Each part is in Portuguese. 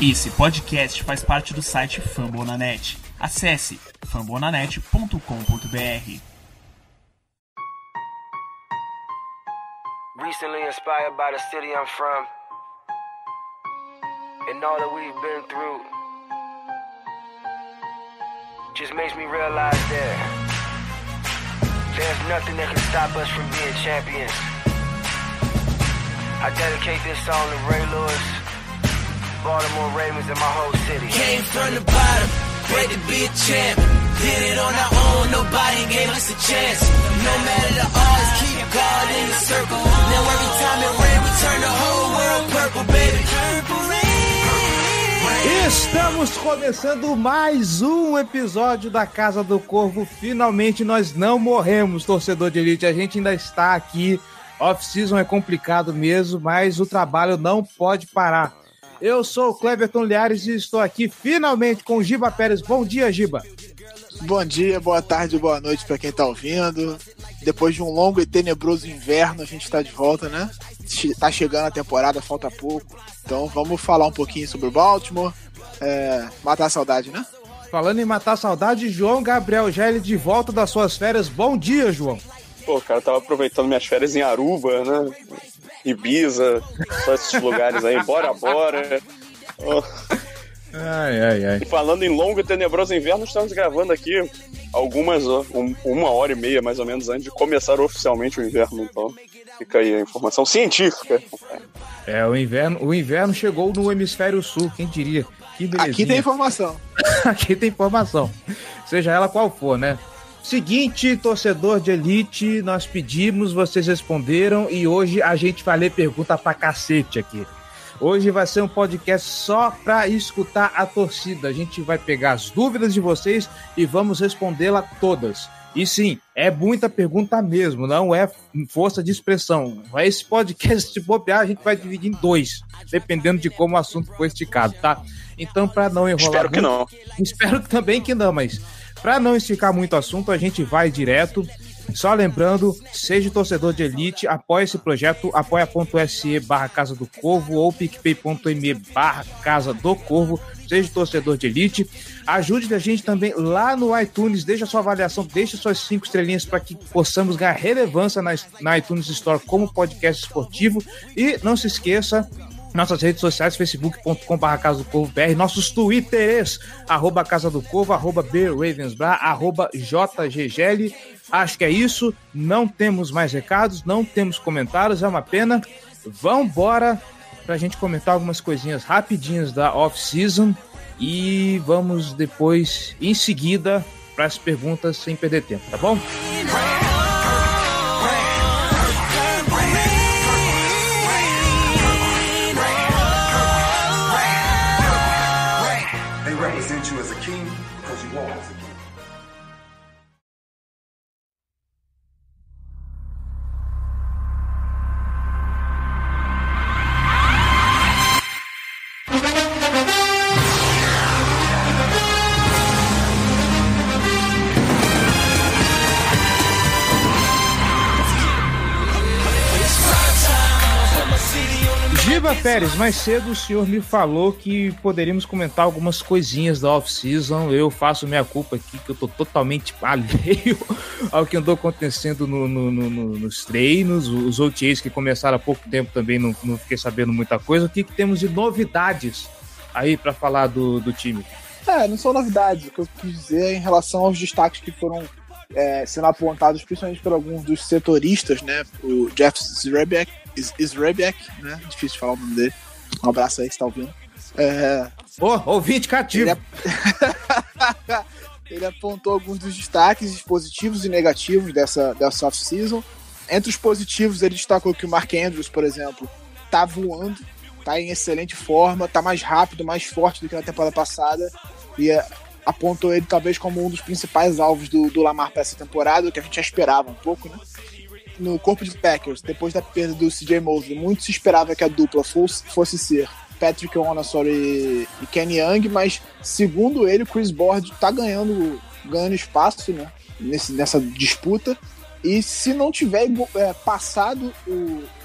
Esse podcast faz parte do site Fambonanet. Acesse fambonanet.com.br. Recently inspired by the city I'm from and all that we've been through just makes me realize that there's nothing that can stop us from being champions. I dedicate this song to Ray Lewis. Baltimore Ravens and my whole city. Came from the bottom, great to be a champ. Did it on our own, nobody gave us a chance. No matter the odds, keep God in the circle. Now every time it rain, we turn the whole world purple, baby. Purple rain. Estamos começando mais um episódio da Casa do Corvo. Finalmente nós não morremos, torcedor de elite. A gente ainda está aqui. Off-season é complicado mesmo, mas o trabalho não pode parar. Eu sou o Cleberton Liares e estou aqui finalmente com o Giba Pérez. Bom dia, Giba. Bom dia, boa tarde, boa noite para quem tá ouvindo. Depois de um longo e tenebroso inverno, a gente tá de volta, né? Tá chegando a temporada, falta pouco. Então vamos falar um pouquinho sobre o Baltimore. É, matar a saudade, né? Falando em matar a saudade, João Gabriel Gelli de volta das suas férias. Bom dia, João. Pô, cara, eu tava aproveitando minhas férias em Aruba, né? Ibiza, só esses lugares aí, bora, bora. Ai, ai, ai. E falando em longo e tenebroso inverno, estamos gravando aqui algumas, um- uma hora e meia mais ou menos antes de começar oficialmente o inverno, então fica aí a informação científica. É, o inverno, o inverno chegou no hemisfério sul, quem diria? Que. Aqui tem informação. Aqui tem informação. Seja ela qual for, né? Seguinte, torcedor de elite, nós pedimos, vocês responderam e hoje a gente vai ler pergunta pra cacete aqui. Hoje vai ser um podcast só pra escutar a torcida. A gente vai pegar as dúvidas de vocês e vamos respondê-la todas. E sim, é muita pergunta mesmo, não é força de expressão. Esse podcast, se bobear, a gente vai dividir em dois, dependendo de como o assunto for esticado, tá? Então, pra não enrolar Espero que muito- não. Espero que também que não, mas para não esticar muito o assunto, a gente vai direto. Só lembrando, seja torcedor de elite, apoie esse projeto, apoia.se barra Casa do Corvo ou picpay.me barra Casa do Corvo, seja torcedor de elite. Ajude a gente também lá no iTunes, deixa sua avaliação, deixa suas cinco estrelinhas para que possamos ganhar relevância na, na iTunes Store como podcast esportivo. E não se esqueça, nossas redes sociais, facebook.com.br Casa do Corvo BR, nossos twitters, arroba Casa do Corvo, arroba BRavensBra, arroba JGGL. Acho que é isso. Não temos mais recados, não temos comentários, é uma pena. Vambora pra gente comentar algumas coisinhas rapidinhas da off-season e vamos depois, em seguida, para as perguntas sem perder tempo, tá bom? Pérez, mais cedo o senhor me falou que poderíamos comentar algumas coisinhas da off-season. Eu faço minha culpa aqui, que eu tô totalmente alheio ao que andou acontecendo no- no- no- no- nos treinos. Os OTAs que começaram há pouco tempo também não, não fiquei sabendo muita coisa. O que, que temos de novidades aí para falar do, do time? É, não são novidades. O que eu quis dizer é em relação aos destaques que foram é, sendo apontados, principalmente por alguns dos setoristas, né? O Jeff Zrebiak, Zrebiak né? Difícil de falar o nome dele. Um abraço aí que você tá ouvindo. É, Ô, ouvinte cativo! Ele, ele apontou alguns dos destaques positivos e negativos dessa, dessa off-season. Entre os positivos, ele destacou que o Mark Andrews, por exemplo, tá voando, tá em excelente forma, tá mais rápido, mais forte do que na temporada passada. E é, apontou ele talvez como um dos principais alvos do, do Lamar para essa temporada, o que a gente já esperava um pouco, né? No corpo de Packers, depois da perda do CJ Mosley, muito se esperava que a dupla fosse, fosse ser Patrick Onassor e, e Kenny Young, mas segundo ele, o Chris Board tá ganhando, ganhando espaço né, nesse, nessa disputa. E se não tiver é, passado o,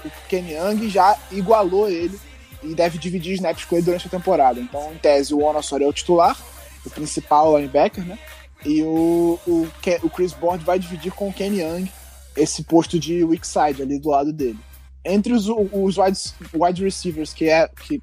o Kenny Young, já igualou ele e deve dividir snaps com ele durante a temporada. Então, em tese, o Onosor é o titular, o principal linebacker, né? E o, o, o Chris Board vai dividir com o Kenny Young esse posto de weak side ali do lado dele. Entre os, os wide, wide receivers, que é que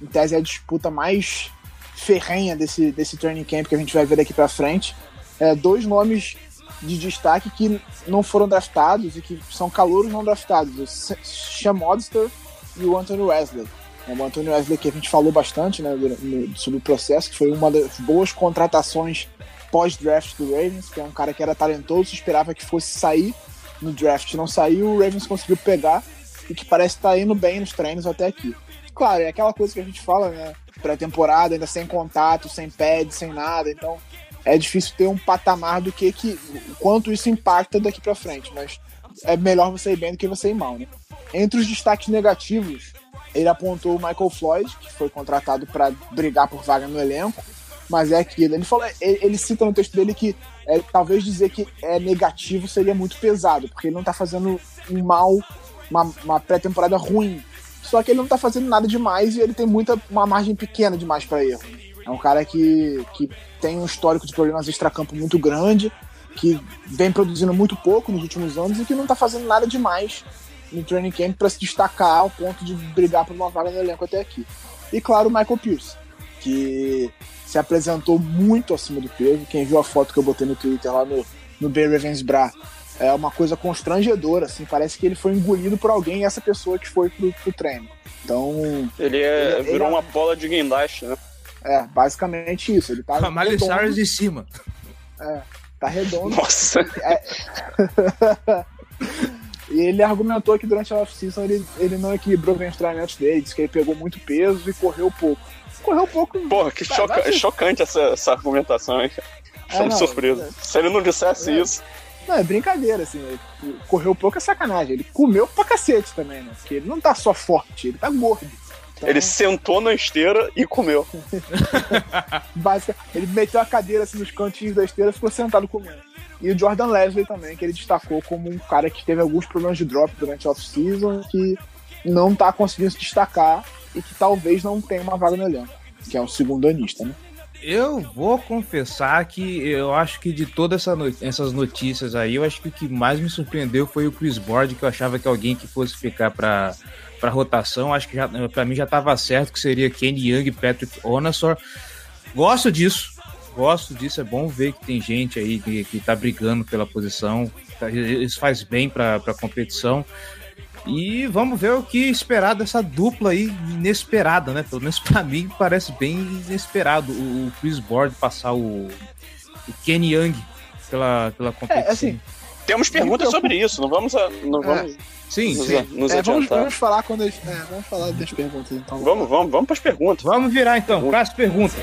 em tese é a disputa mais ferrenha desse, desse training camp que a gente vai ver daqui pra frente, é, dois nomes de destaque que não foram draftados e que são calouros não draftados, o Sham Modster e o Anthony Wesley. É, O Anthony Wesley que a gente falou bastante né, sobre o processo, que foi uma das boas contratações pós-draft do Ravens, que é um cara que era talentoso, esperava que fosse sair no draft, não saiu, o Ravens conseguiu pegar e que parece estar indo bem nos treinos até aqui. Claro, é aquela coisa que a gente fala, né? Pré-temporada, ainda sem contato, sem pad, sem nada, então é difícil ter um patamar do que, que quanto isso impacta daqui pra frente, mas é melhor você ir bem do que você ir mal, né? Entre os destaques negativos, ele apontou o Michael Floyd, que foi contratado para brigar por vaga no elenco, mas é aquilo. Ele falou, ele, ele cita no texto dele que é, talvez dizer que é negativo seria muito pesado, porque ele não tá fazendo um mal, uma, uma pré-temporada ruim. Só que ele não tá fazendo nada demais e ele tem muita uma margem pequena demais para erro. É um cara que, que tem um histórico de problemas extracampo muito grande, que vem produzindo muito pouco nos últimos anos e que não tá fazendo nada demais no training camp para se destacar ao ponto de brigar por uma vaga no elenco até aqui. E claro, o Michael Pierce, que se apresentou muito acima do peso. Quem viu a foto que eu botei no Twitter lá no, no Bay Ravens Bra é uma coisa constrangedora, assim, parece que ele foi engolido por alguém e essa pessoa que foi pro, pro treino. Então, Ele, é- Ele- virou ele- uma bola de guindaste, né? é, basicamente isso. Ele tá a Miley Cyrus em cima. tá redondo. Nossa. E ele argumentou que durante a off-season ele, ele não equilibrou bem os treinamentos dele, disse que ele pegou muito peso e correu pouco. Correu pouco. Porra, que Vai, choca- vai ser- chocante essa, essa argumentação, hein? É, Tô não, surpreso. é. Se ele não dissesse É. isso. Não, é brincadeira, assim. Ele correu pouco é sacanagem. Ele comeu pra cacete também, né? Porque ele não tá só forte, ele tá gordo. Então, Ele sentou na esteira e comeu. basica- ele meteu a cadeira assim nos cantinhos da esteira e ficou sentado comendo. E o Jordan Leslie também, que ele destacou como um cara que teve alguns problemas de drop durante a off-season e que não tá conseguindo se destacar e que talvez não tenha uma vaga no elenco, que é o segundo anista, né? Eu vou confessar que eu acho que de todas essa no- essas notícias aí, eu acho que o que mais me surpreendeu foi o Chris Board, que eu achava que alguém que fosse ficar para para rotação, acho que para mim já estava certo que seria Kenny Young Patrick Onassor. Gosto disso. Gosto disso, é bom ver que tem gente aí que, que tá brigando pela posição. tá- Isso faz bem para a competição. E vamos ver o que esperar dessa dupla aí inesperada, né? Pelo menos pra mim parece bem inesperado o, Chris Board passar o, o Kenny Young pela, pela competição. assim, Temos perguntas sobre isso, não vamos, a- não vamos sim, nos, sim. nos É, vamos, vamos falar quando eles, é, vamos falar das perguntas então. Vamos, vamos, vamos para as perguntas. Vamos virar então para as perguntas.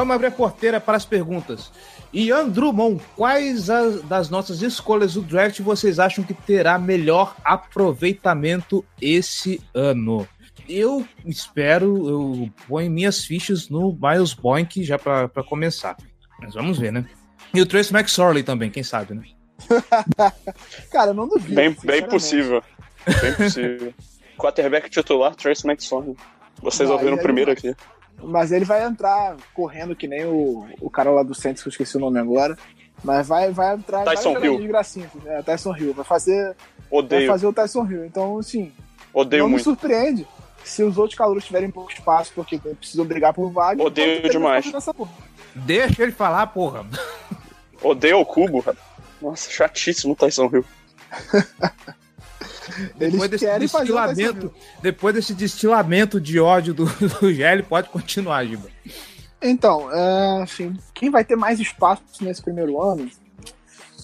Vamos abrir a porteira para as perguntas. Ian Drummond, quais as, das nossas escolhas do draft vocês acham que terá melhor aproveitamento esse ano? Eu espero, eu ponho minhas fichas no Miles Boink já para começar. Mas vamos ver, né? E o Trace McSorley também, quem sabe, né? Cara, eu não duvido. Bem, bem possível. Bem possível. Quarterback titular, Trace McSorley. Vocês Vai, ouviram aí primeiro aqui. Mas ele vai entrar correndo que nem o, o cara lá do Santos, que eu esqueci o nome agora. Mas vai, vai entrar Tyson vai Hill. de gracinha, né? Tyson Hill. Vai fazer, vai Odeio, fazer o Tyson Hill. Então, assim, odeio não me muito. surpreende se os outros calouros tiverem pouco espaço porque precisam brigar por vaga. Odeio ter demais. Deixa ele falar, porra. Odeio o cubo, cara. Nossa, chatíssimo o Tyson Hill. Eles Depois desse o Tyson destilamento, depois desse destilamento de ódio do, do Gelli, pode continuar, Giba. Então, é, enfim, quem vai ter mais espaço nesse primeiro ano?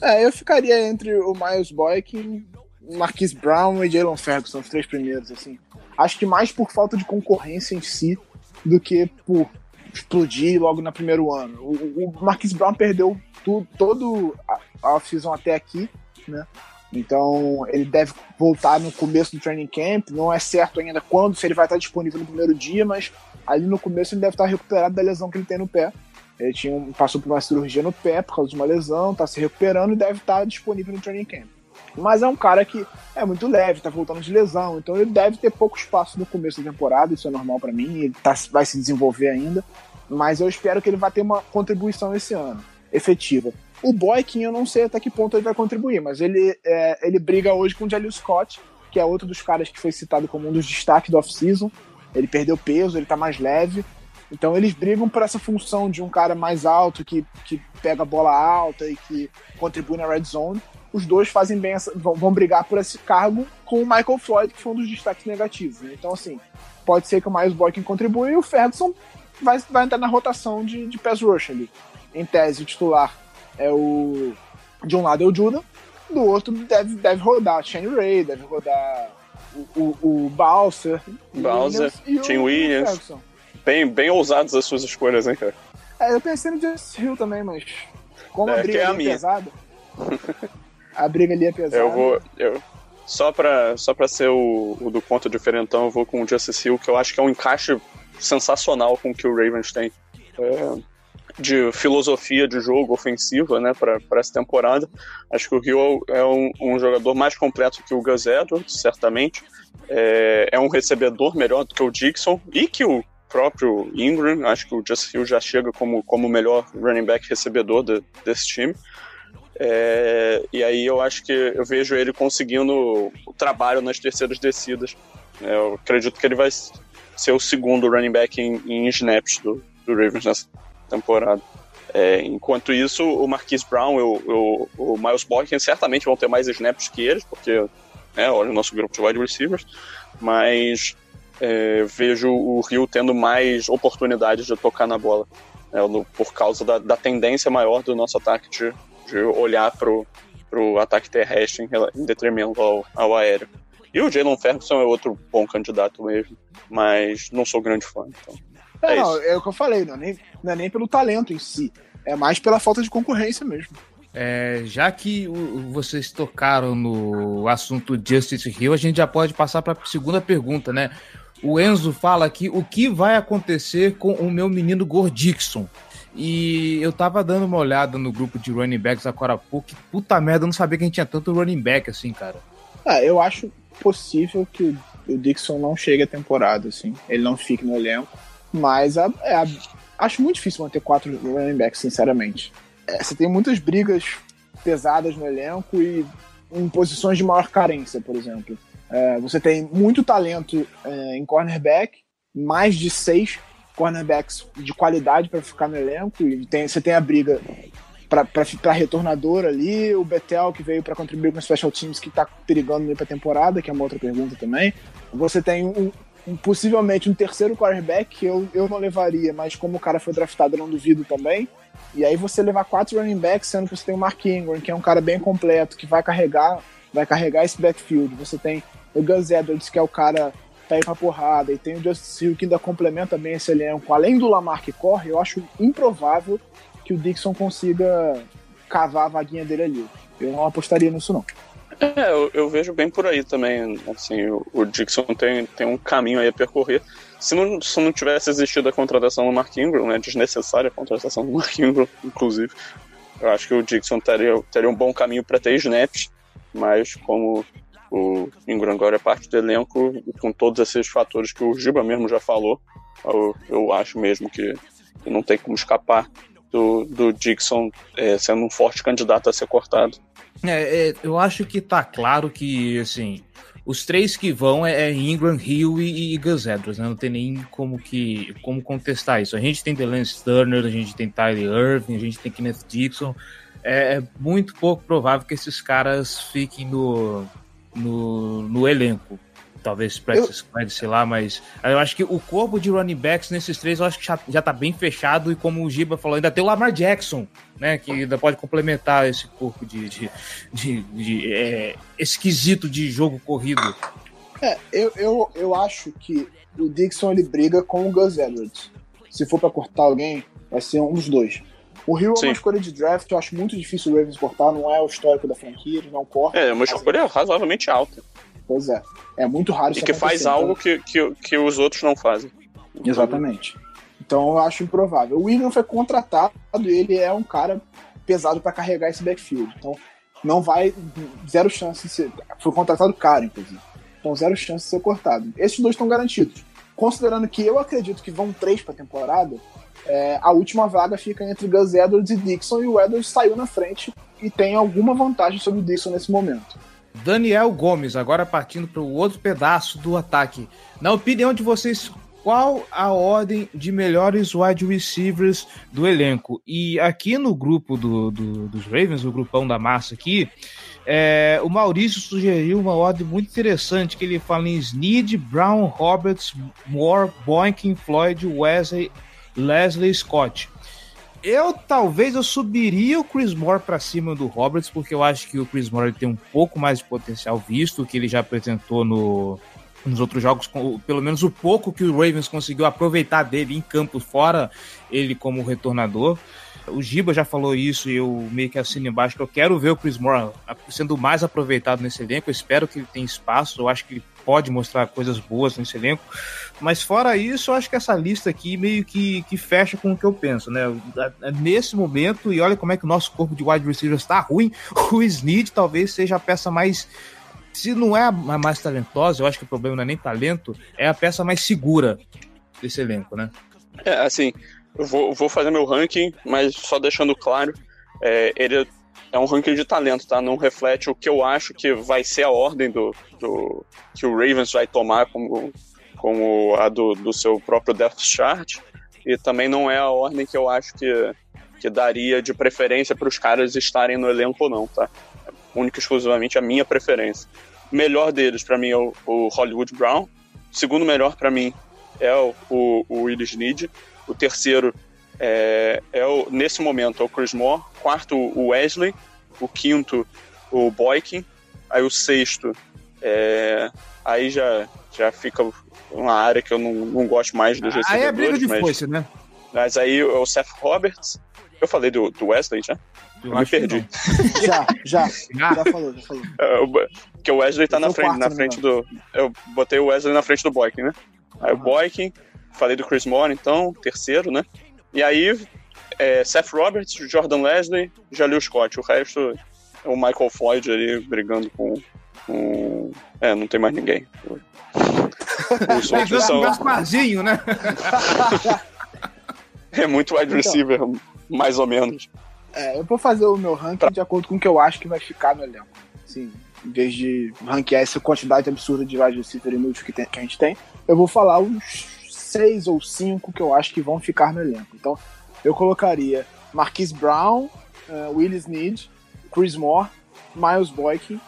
É, eu ficaria entre o Miles Boykin, Marquise Brown e Jalen Ferguson, os três primeiros, assim. Acho que mais por falta de concorrência em si do que por explodir logo no primeiro ano. O, o Marquise Brown perdeu tudo, todo a, a off-season até aqui, né? Então ele deve voltar no começo do training camp. Não é certo ainda quando, se ele vai estar disponível no primeiro dia, mas ali no começo ele deve estar recuperado da lesão que ele tem no pé. Ele tinha passou por uma cirurgia no pé por causa de uma lesão, está se recuperando e deve estar disponível no training camp. Mas é um cara que é muito leve, tá voltando de lesão, então ele deve ter pouco espaço no começo da temporada, isso é normal para mim, ele tá, vai se desenvolver ainda. Mas eu espero que ele vá ter uma contribuição esse ano, efetiva. O Boykin, eu não sei até que ponto ele vai contribuir, mas ele, é, ele briga hoje com o Jalil Scott, que é outro dos caras que foi citado como um dos destaques do off-season. Ele perdeu peso, ele tá mais leve. Então eles brigam por essa função de um cara mais alto, que, que pega a bola alta e que contribui na red zone. Os dois fazem bem essa, vão, vão brigar por esse cargo com o Michael Floyd, que foi um dos destaques negativos. né? Então, assim, pode ser que o Miles Boykin contribua e o Ferguson vai, vai entrar na rotação de, de pass rush ali. Em tese, o titular é o. De um lado é o Judah, do outro deve, deve rodar Shane Ray, deve rodar o, o, o Balser, Bowser, o- Tim Williams. Bem, bem ousadas as suas escolhas, hein, cara? É, eu pensei no Justice Hill também, mas como É, a briga é a ali é minha. pesada. a briga ali é pesada. Eu vou. Eu, só, pra, só pra ser o, o do ponto diferentão, eu vou com o Justice Hill, que eu acho que é um encaixe sensacional com o que o Ravens tem. É, de filosofia de jogo ofensiva, né, pra essa temporada. Acho que o Hill é um, um jogador mais completo que o Gus Edwards, certamente. É, é um recebedor melhor do que o Dixon e que o próprio Ingram. Acho que o Justice Hill já chega como, como o melhor running back recebedor de- desse time. É, e aí eu acho que eu vejo ele conseguindo o trabalho nas terceiras descidas. É, eu acredito que ele vai ser o segundo running back em, em snaps do, do Ravens nessa temporada. É, enquanto isso, o Marquise Brown e o, o, o Miles Boykin certamente vão ter mais snaps que eles, porque né, olha o nosso grupo de wide receivers, mas é, vejo o Rio tendo mais oportunidades de tocar na bola, né, no- por causa da, da tendência maior do nosso ataque de, de olhar pro, pro ataque terrestre em, em detrimento ao, ao aéreo. E o Jalen Ferguson é outro bom candidato mesmo, mas não sou grande fã. Então. É, É não, é o que eu falei, não é, nem, não é nem pelo talento em si, é mais pela falta de concorrência mesmo. É, já que o- vocês tocaram no assunto Justice Hill, a gente já pode passar para a segunda pergunta, né? O Enzo fala aqui o que vai acontecer com o meu menino Gordixon. E eu tava dando uma olhada no grupo de running backs agora há pouco. Puta merda, eu não sabia que a gente tinha tanto running back assim, cara. Ah, eu acho possível que o, o Dixon não chegue à temporada, assim, ele não fique no elenco, mas a- é a- acho muito difícil manter quatro running backs, sinceramente. É, você tem muitas brigas pesadas no elenco e em posições de maior carência, por exemplo. É, você tem muito talento é, em cornerback, mais de seis cornerbacks de qualidade para ficar no elenco, e tem- você tem a briga para retornador ali, o Betel que veio para contribuir com os special teams que tá perigando para a temporada, que é uma outra pergunta também. Você tem um- possivelmente um terceiro quarterback eu, eu não levaria, mas como o cara foi draftado, eu não duvido também. E aí você levar quatro running backs, sendo que você tem o Mark Ingram, que é um cara bem completo, que vai carregar, vai carregar esse backfield. Você tem o Gus Edwards, que é o cara pra ir pra porrada, e tem o Justice Hill, que ainda complementa bem esse elenco. Além do Lamar que corre, eu acho improvável que o Dixon consiga cavar a vaguinha dele ali. Eu não apostaria nisso, não. É, eu, eu vejo bem por aí também. Assim, o, o Dixon tem, tem um caminho aí a percorrer. Se não, se não tivesse existido a contratação do Mark Ingram, né, desnecessária a contratação do Mark Ingram, inclusive, eu acho que o Dixon teria, teria um bom caminho para ter snaps, mas como o Ingram agora é parte do elenco, com todos esses fatores que o Giba mesmo já falou, eu, eu acho mesmo que não tem como escapar do, do Dixon é, sendo um forte candidato a ser cortado. É, é, eu acho que tá claro que, assim, os três que vão é, é Ingram, Hill e, e Gus Edwards, né? Não tem nem como, que, como contestar isso. A gente tem Delance Turner, a gente tem Tyler Irving, a gente tem Kenneth Dixon. é, é muito pouco provável que esses caras fiquem no, no, no elenco. Talvez practice squad, sei lá, mas eu acho que o corpo de running backs nesses três eu acho que já, já tá bem fechado. E como o Giba falou, ainda tem o Lamar Jackson, né? Que ainda pode complementar esse corpo de, de, de, de é, esquisito de jogo corrido. É, eu, eu, eu acho que o Dixon ele briga com o Gus Edwards. Se for pra cortar alguém, vai ser um dos dois. O Hill é uma escolha de draft, eu acho muito difícil o Ravens cortar, não é o histórico da franquia, ele não corta. É, uma escolha razoavelmente alta. Pois é. É muito raro E isso que faz acontecer, algo que, que, que os outros não fazem. então- Exatamente. Então eu acho improvável. O William foi contratado e ele é um cara pesado pra carregar esse backfield. Então não vai. Zero chance de ser. Foi contratado caro, inclusive. Então zero chance de ser cortado. Esses dois estão garantidos. Considerando que eu acredito que vão três pra temporada, é, a última vaga fica entre Gus Edwards e Dixon e o Edwards saiu na frente e tem alguma vantagem sobre o Dixon nesse momento. Daniel Gomes, agora partindo para o outro pedaço do ataque. Na opinião de vocês, qual a ordem de melhores wide receivers do elenco? E aqui no grupo do, do- dos Ravens, o grupão da massa aqui, é, o Maurício sugeriu uma ordem muito interessante, que ele fala em Snead, Brown, Roberts, Moore, Boykin, Floyd, Wesley, Leslie Scott. Eu talvez eu subiria o Chris Moore para cima do Roberts, porque eu acho que o Chris Moore tem um pouco mais de potencial, visto que ele já apresentou no, nos outros jogos, pelo menos o pouco que o Ravens conseguiu aproveitar dele em campo, fora ele como retornador. O Giba já falou isso e eu meio que assino embaixo que eu quero ver o Chris Moore sendo mais aproveitado nesse elenco. Eu espero que ele tenha espaço, eu acho que ele pode mostrar coisas boas nesse elenco. Mas fora isso, eu acho que essa lista aqui meio que, que fecha com o que eu penso, né? Nesse momento, e olha como é que o nosso corpo de wide receivers está ruim, o Snead talvez seja a peça mais. Se não é a mais talentosa, eu acho que o problema não é nem talento, é a peça mais segura desse elenco, né? É, assim, eu vou, vou fazer meu ranking, mas só deixando claro, é, ele é um ranking de talento, tá? Não reflete o que eu acho que vai ser a ordem do, do que o Ravens vai tomar como, como a do, do seu próprio depth chart, e também não é a ordem que eu acho que, que daria de preferência para os caras estarem no elenco ou não, tá? Única e exclusivamente a minha preferência. Melhor deles, para mim, é o, o Hollywood Brown. Segundo melhor, para mim, é o, o, o Willis Need. O terceiro é, é o, nesse momento, é o Chris Moore. Quarto, o Wesley. O quinto, o Boykin. Aí o sexto, é, aí já, já fica uma área que eu não, não gosto mais dos Aí é briga de mas, foice, né? mas aí é o Seth Roberts. Eu falei do, do Wesley já? Eu me acho que perdi. Já, já. Já falou, já falou. É, o Porque Wesley tá na frente, quarto, na né, frente do. Eu botei o Wesley na frente do Boykin, né? Aí o Boykin, falei do Chris Moore, então, terceiro, né? E aí, é, Seth Roberts, Jordan Leslie, Jalil Scott. O resto é o Michael Floyd ali brigando com. com- É, não tem mais ninguém. Os outros são. o Gasparzinho, né? É muito wide Então. receiver, mais ou menos. É, eu vou fazer o meu ranking de acordo com o que eu acho que vai ficar no elenco. Assim, em vez de ranquear essa quantidade absurda de wide receiver inútil que, tem- que a gente tem, eu vou falar uns seis ou cinco que eu acho que vão ficar no elenco. Então, eu colocaria Marquise Brown, uh, Willis Need, Chris Moore, Miles Boykin,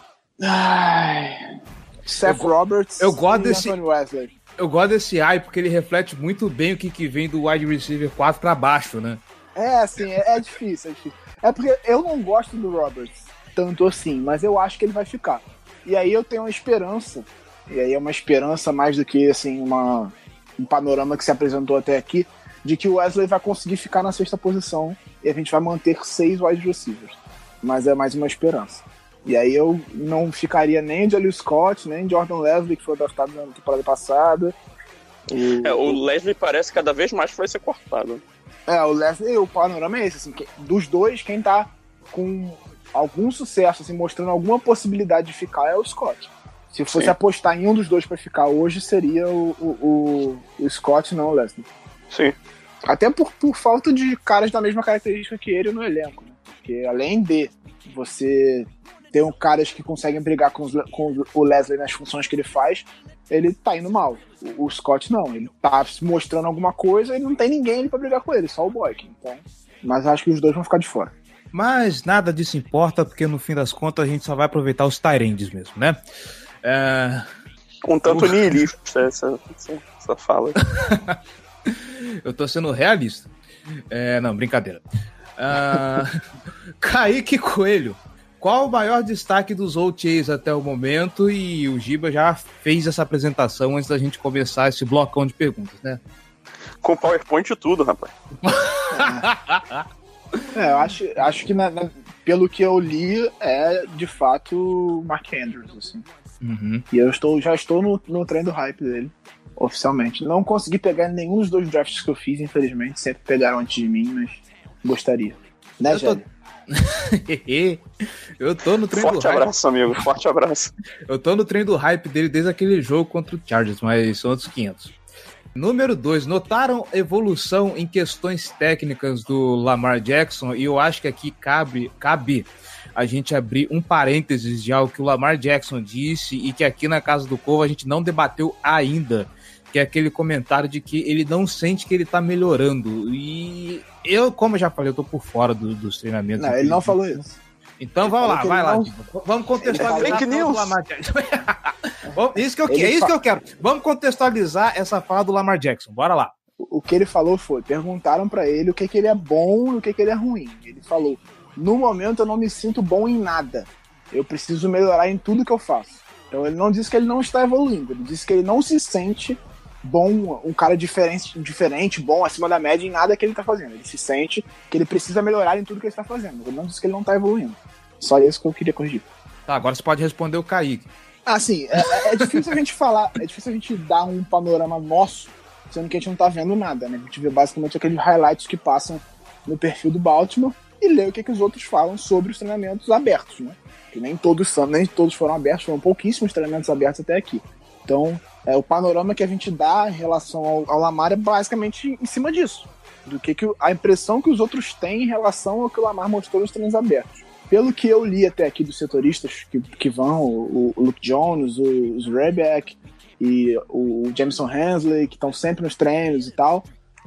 ai, Seth Eu Roberts eu gosto e desse- Anthony Wesley. Eu gosto desse AI porque ele reflete muito bem o que, que vem do wide receiver 4 para baixo, né? É, assim, é, é difícil, é difícil. É porque eu não gosto do Roberts tanto assim, mas eu acho que ele vai ficar. E aí eu tenho uma esperança, e aí é uma esperança mais do que, assim, uma, um panorama que se apresentou até aqui, de que o Wesley vai conseguir ficar na sexta posição e a gente vai manter seis wide receivers. Mas é mais uma esperança. E aí eu não ficaria nem de Jalil Scott, nem de Jordan Leslie, que foi draftado na temporada passada. O- É, o Leslie parece cada vez mais que vai ser cortado. É, o Leslie, o panorama é esse, assim, que- dos dois, quem tá com algum sucesso, assim, mostrando alguma possibilidade de ficar é o Scott. Se fosse Sim. apostar em um dos dois pra ficar hoje, seria o, o, o- o Scott, não o Leslie. Sim. Até por, por falta de caras da mesma característica que ele no elenco, né? Porque além de você ter um caras que conseguem brigar com, os com o Leslie nas funções que ele faz, ele tá indo mal. O, o Scott não, ele tá se mostrando alguma coisa e não tem ninguém ali pra brigar com ele, só o Boykin. Então, mas acho que os dois vão ficar de fora. Mas nada disso importa, porque no fim das contas a gente só vai aproveitar os Tyrands mesmo, né? É... Um tanto niilista essa, essa, essa fala. Eu tô sendo realista. É, não, brincadeira. Uh, Kaique Coelho. Qual o maior destaque dos OTAs até o momento? E o Giba já fez essa apresentação antes da gente começar esse blocão de perguntas, né? Com PowerPoint e tudo, rapaz. É, eu acho, acho que na- na- pelo que eu li, é de fato o Mark Andrews, assim. Uhum. E eu estou, já estou no, no trem do hype dele, oficialmente. Não consegui pegar nenhum dos dois drafts que eu fiz, infelizmente. Sempre pegaram antes de mim, mas gostaria. Né, Eu tô- eu tô no trem do Forte hype. abraço, amigo. Forte abraço. Eu tô no trem do hype dele desde aquele jogo contra o Chargers, mas são outros 500. Número 2, notaram evolução em questões técnicas do Lamar Jackson? E eu acho que aqui cabe, cabe a gente abrir um parênteses de algo que o Lamar Jackson disse e que aqui na Casa do Corvo a gente não debateu ainda, que é aquele comentário de que ele não sente que ele tá melhorando. E eu, como eu já falei, eu tô por fora do- dos treinamentos. Não, ele não falou isso. Então vamos falou lá, vai ele lá. não-. Vamos contextualizar Fake news. Lamar Jackson. Vamos- isso que eu, Ele é isso fa- que eu quero. Vamos contextualizar essa fala do Lamar Jackson. Bora lá. O que ele falou foi: perguntaram pra ele o que, que ele é bom e o que, que ele é ruim. Ele falou: no momento eu não me sinto bom em nada. Eu preciso melhorar em tudo que eu faço. Então ele não disse que ele não está evoluindo, ele disse que ele não se sente bom, um cara diferente, diferente, bom, acima da média em nada que ele tá fazendo. Ele se sente que ele precisa melhorar em tudo que ele está fazendo. Ele não disse que ele não tá evoluindo. Só isso que eu queria corrigir. Tá, agora você pode responder o Kaique. Assim, é, é- é difícil a gente falar, é difícil a gente dar um panorama nosso, sendo que a gente não tá vendo nada, né? A gente vê basicamente aqueles highlights que passam no perfil do Baltimore e lê o que, que os outros falam sobre os treinamentos abertos, né? Que nem todos são, nem todos foram abertos, foram pouquíssimos treinamentos abertos até aqui. Então, é, o panorama que a gente dá em relação ao, ao Lamar é basicamente em cima disso. Do que, que o- a impressão que os outros têm em relação ao que o Lamar mostrou nos treinos abertos. Pelo que eu li até aqui dos setoristas que, que vão, o, o Luke Jones, o, os Rebeck e o, o Jameson Hensley, que estão sempre nos treinos e tal,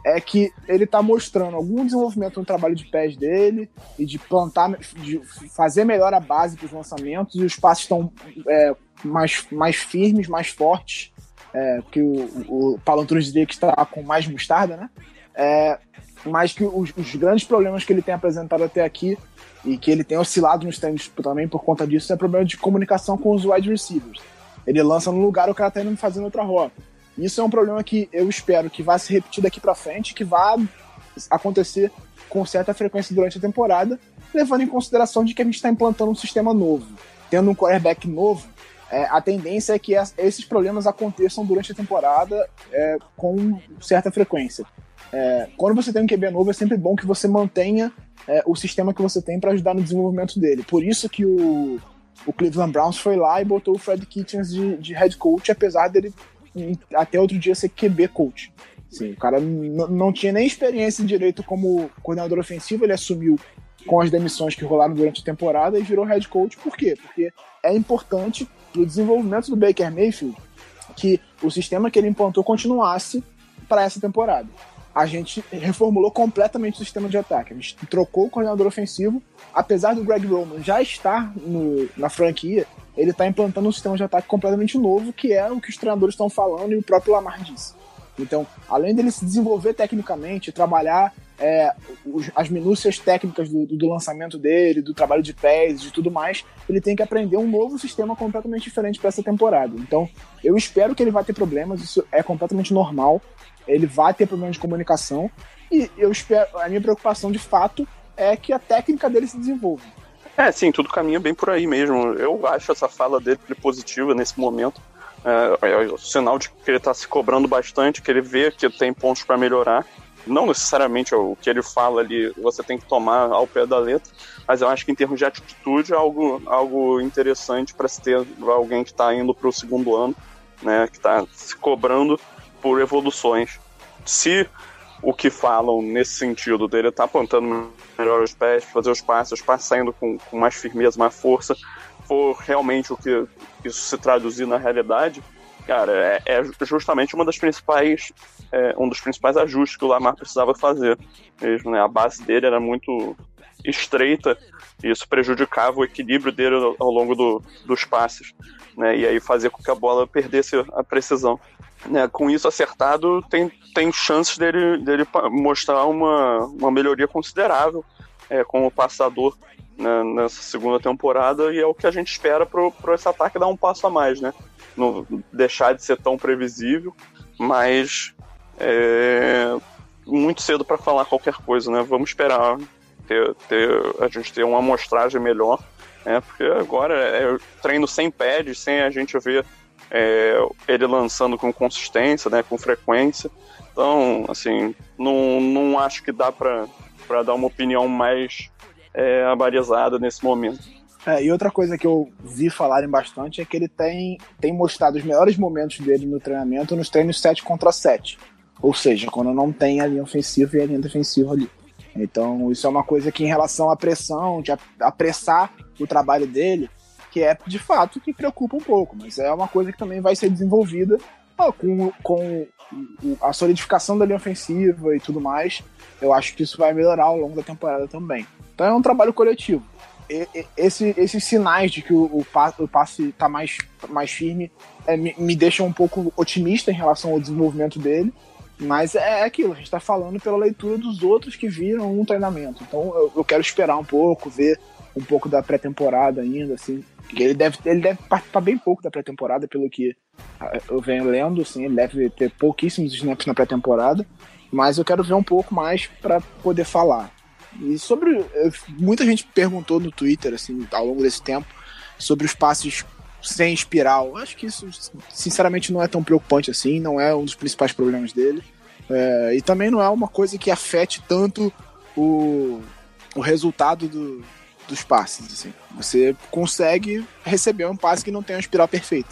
é que ele tá mostrando algum desenvolvimento no trabalho de pés dele e de plantar, de fazer melhor a base para os lançamentos e os passes estão é, mais, mais firmes, mais fortes, é, porque o, o diria que está com mais mostarda, né? É, mas que os, os grandes problemas que ele tem apresentado até aqui e que ele tem oscilado nos treinos também por conta disso é problema de comunicação com os wide receivers. Ele lança no lugar, o cara tá indo fazendo outra rota. Isso é um problema que eu espero que vá se repetir daqui para frente, que vá acontecer com certa frequência durante a temporada, levando em consideração de que a gente está implantando um sistema novo. Tendo um quarterback novo, é, a tendência é que es- esses problemas aconteçam durante a temporada é, com certa frequência. É, quando você tem um QB novo, é sempre bom que você mantenha é, o sistema que você tem para ajudar no desenvolvimento dele. Por isso que o, o Cleveland Browns foi lá e botou o Fred Kitchens de, de head coach, apesar dele até outro dia ser QB coach. Sim, o cara não tinha nem experiência direito como coordenador ofensivo, ele assumiu com as demissões que rolaram durante a temporada e virou head coach. Por quê? Porque é importante para o desenvolvimento do Baker Mayfield que o sistema que ele implantou continuasse para essa temporada. A gente reformulou completamente o sistema de ataque. A gente trocou o coordenador ofensivo, apesar do Greg Roman já estar no- na franquia, ele está implantando um sistema de ataque completamente novo, que é o que os treinadores estão falando e o próprio Lamar disse. Então, além dele se desenvolver tecnicamente, trabalhar é, os- as minúcias técnicas do, do lançamento dele, do trabalho de pés, de tudo mais, ele tem que aprender um novo sistema completamente diferente para essa temporada. Então, eu espero que ele vai ter problemas, isso é completamente normal. Ele vai ter problemas de comunicação e eu espero, a minha preocupação de fato é que a técnica dele se desenvolva. É, sim, tudo caminha bem por aí mesmo. Eu acho essa fala dele positiva nesse momento. É, é o sinal de que ele tá se cobrando bastante, que ele vê que tem pontos para melhorar. Não necessariamente o que ele fala ali você tem que tomar ao pé da letra, mas eu acho que em termos de atitude é algo, algo interessante para se ter alguém que está indo para o segundo ano, né, que está se cobrando por evoluções. Se o que falam nesse sentido dele tá apontando melhor os pés, fazer os passos, os passos saindo com, com mais firmeza, mais força, for realmente o que isso se traduzir na realidade, cara, é, é justamente uma das principais, é, um dos principais ajustes que o Lamar precisava fazer mesmo, né? A base dele era muito estreita, e isso prejudicava o equilíbrio dele ao, ao longo do, dos passes, né? E aí fazia com que a bola perdesse a precisão. Né? Com isso acertado, tem, tem chances dele, dele mostrar uma, uma melhoria considerável é, como passador né, nessa segunda temporada, e é o que a gente espera pro esse ataque dar um passo a mais, né? Não deixar de ser tão previsível, mas é muito cedo para falar qualquer coisa, né? Vamos esperar ter, ter, a gente ter uma amostragem melhor, né? Porque agora é treino sem pads, sem a gente ver é, ele lançando com consistência, né? Com frequência. Então, assim, não, não acho que dá para dar uma opinião mais é, nesse momento. É, e outra coisa que eu vi falarem bastante é que ele tem, tem mostrado os melhores momentos dele no treinamento nos treinos 7 contra 7. Ou seja, quando não tem a linha ofensiva e a linha defensiva ali. Então, isso é uma coisa que, em relação à pressão, de ap- apressar o trabalho dele, que é de fato que preocupa um pouco, mas é uma coisa que também vai ser desenvolvida ó, com, com o- a solidificação da linha ofensiva e tudo mais. Eu acho que isso vai melhorar ao longo da temporada também. Então, é um trabalho coletivo. E- e- esse- esses sinais de que o, o, pa- o passe está mais, mais firme é, me, me deixam um pouco otimista em relação ao desenvolvimento dele. Mas é aquilo, a gente está falando pela leitura dos outros que viram um treinamento. Então eu, eu quero esperar um pouco, ver um pouco da pré-temporada ainda, assim. Ele deve, ele deve participar bem pouco da pré-temporada, pelo que eu venho lendo, assim, ele deve ter pouquíssimos snaps na pré-temporada. Mas eu quero ver um pouco mais para poder falar. E sobre. Muita gente perguntou no Twitter, assim, ao longo desse tempo, sobre os passes sem espiral. Eu Acho que isso, sinceramente, não é tão preocupante assim, não é um dos principais problemas dele. É, e também não é uma coisa que afete tanto o, o resultado do- dos passes. Assim. Você consegue receber um passe que não tem uma espiral perfeita.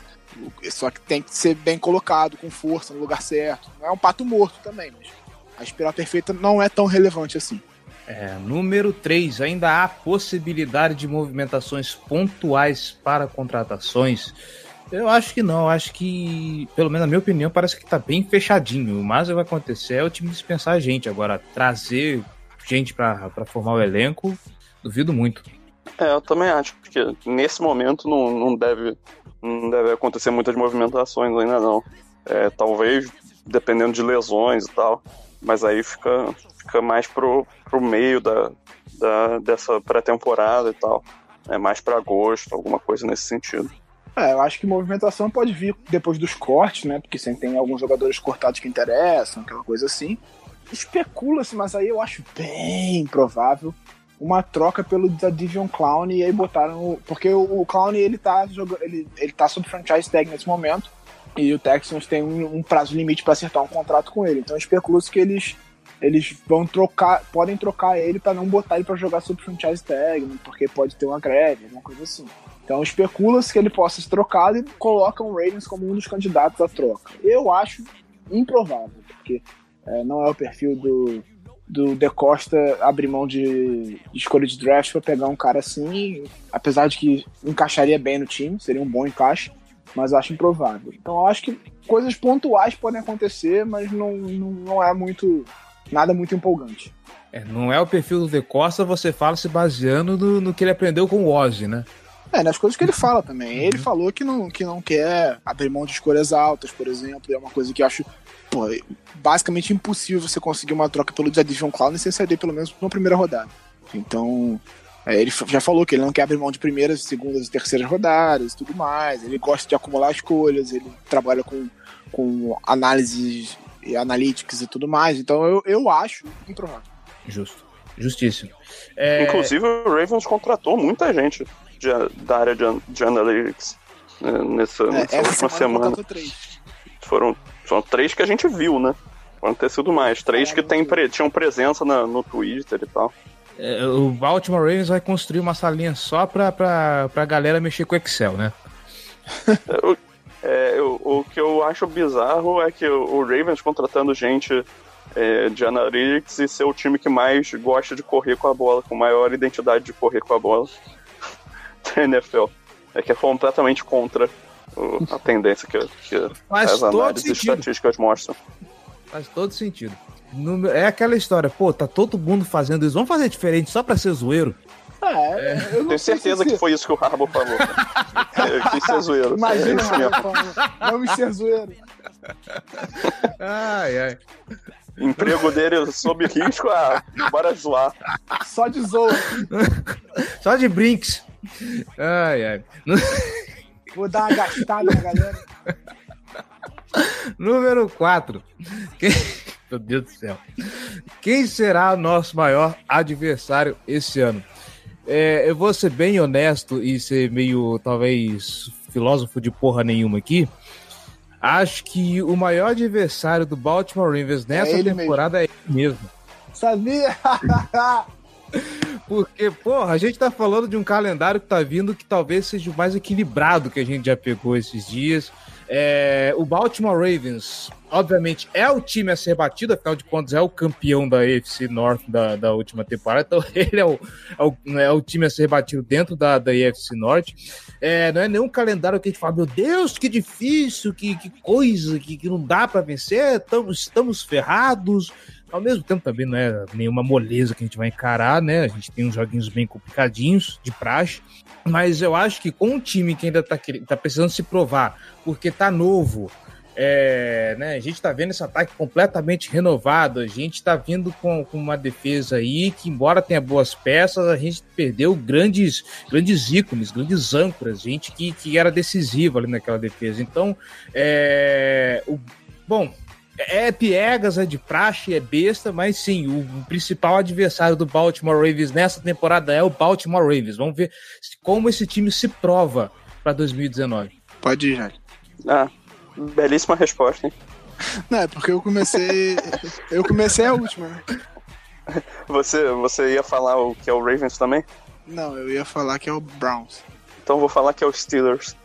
Só que tem que ser bem colocado, com força, no lugar certo. Não é um pato morto também, mas a espiral perfeita não é tão relevante assim. É, número 3, ainda há possibilidade de movimentações pontuais para contratações. Eu acho que não, acho que, pelo menos na minha opinião, parece que tá bem fechadinho. O mais que vai acontecer é o time dispensar gente. Agora, trazer gente para formar o elenco, duvido muito. É, eu também acho, porque nesse momento não, não, deve, não deve acontecer muitas movimentações ainda não. É, talvez dependendo de lesões e tal, mas aí fica, fica mais pro, pro meio da, da, dessa pré-temporada e tal. É mais para agosto, alguma coisa nesse sentido. É, eu acho que movimentação pode vir depois dos cortes, né? Porque sempre tem alguns jogadores cortados que interessam, aquela coisa assim. Especula-se, mas aí eu acho bem provável uma troca pelo da Clown e aí botaram. Porque o, o Clown ele tá jogando. Ele, ele tá sob franchise tag nesse momento. E o Texans tem um, um prazo limite para acertar um contrato com ele. Então especula-se que eles. Eles vão trocar, podem trocar ele para não botar ele para jogar sob franchise tag, né, porque pode ter uma greve, alguma coisa assim. Então especula-se que ele possa ser trocado e colocam o Ravens como um dos candidatos à troca. Eu acho improvável, porque é, não é o perfil do, do De Costa abrir mão de, de escolha de draft para pegar um cara assim, apesar de que encaixaria bem no time, seria um bom encaixe, mas acho improvável. Então eu acho que coisas pontuais podem acontecer, mas não, não, não é muito nada muito empolgante. É, não é o perfil do De Costa, você fala se baseando no, no que ele aprendeu com o Ozzy, né? É, nas coisas que ele fala também. Ele falou que não, que não quer abrir mão de escolhas altas, por exemplo. É uma coisa que eu acho, pô, basicamente impossível você conseguir uma troca pelo Jadivion Clown sem ceder pelo menos na primeira rodada. Então, é, ele já falou que ele não quer abrir mão de primeiras, segundas e terceiras rodadas e tudo mais. Ele gosta de acumular escolhas, ele trabalha com, com análises e analytics e tudo mais. Então, eu, eu acho improvável. Justo. Justíssimo. É, Inclusive, o Ravens contratou muita gente de, da área de, de analytics né, nessa, É, nessa essa última semana semana. Foram, foram três que a gente viu, né? Podem ter sido mais. Três que tem, pre- tinham presença na- no Twitter e tal. é, o Baltimore Ravens vai construir uma salinha só pra, pra, pra galera mexer com Excel, né? Eu- é, eu- o que eu acho bizarro é que o, o Ravens contratando gente é, de analytics e ser o time que mais gosta de correr com a bola, com maior identidade de correr com a bola da NFL. É que é completamente contra o- a tendência que, que Faz as análises sentido. estatísticas mostram. Faz todo sentido. Número- É aquela história, pô, tá todo mundo fazendo isso, vamos fazer diferente só pra ser zoeiro. É, eu não Tenho certeza que foi isso que o Harbour falou. Eu quis ser zoeiro. Imagina É o isso mesmo. Harbour falando, vamos ser zoeiro. Ai, ai. Emprego dele sob risco, ah, bora zoar. Só de zoa. Só de brinks. Ai, ai. Vou dar uma gastada na galera. Número 4. Meu Deus do céu. Quem será o nosso maior adversário esse ano? É, eu vou ser bem honesto e ser meio, talvez, filósofo de porra nenhuma aqui. Acho que o maior adversário do Baltimore Ravens nessa ele temporada é ele mesmo. Sabia? Porque, porra, a gente tá falando de um calendário que tá vindo que talvez seja o mais equilibrado que a gente já pegou esses dias. É, o Baltimore Ravens, obviamente, é o time a ser batido, afinal de contas, é o campeão da AFC North da, da última temporada, então ele é o, é o, é o time a ser batido dentro da, da AFC Norte. É, não é nenhum calendário que a gente fala, meu Deus, que difícil, que, que coisa, que, que não dá pra vencer, tamo, estamos ferrados. Ao mesmo tempo também não é nenhuma moleza que a gente vai encarar, né? A gente tem uns joguinhos bem complicadinhos de praxe. Mas eu acho que com um time que ainda tá, tá precisando se provar, porque tá novo, é, né, a gente tá vendo esse ataque completamente renovado, a gente tá vindo com, com uma defesa aí que, embora tenha boas peças, a gente perdeu grandes, grandes ícones, grandes âncoras, gente que, que era decisiva ali naquela defesa. Então, é, o, bom, é piegas, é de praxe, é besta, mas sim, o, principal adversário do Baltimore Ravens nessa temporada é o Baltimore Ravens. Vamos ver como esse time se prova para 2019. Pode ir, Jali. Ah, belíssima resposta, hein? Não, é porque eu comecei. Eu comecei a última, né? Você, você ia falar o que é o Ravens também? Não, eu ia falar que é o Browns. Então eu vou falar que é o Steelers.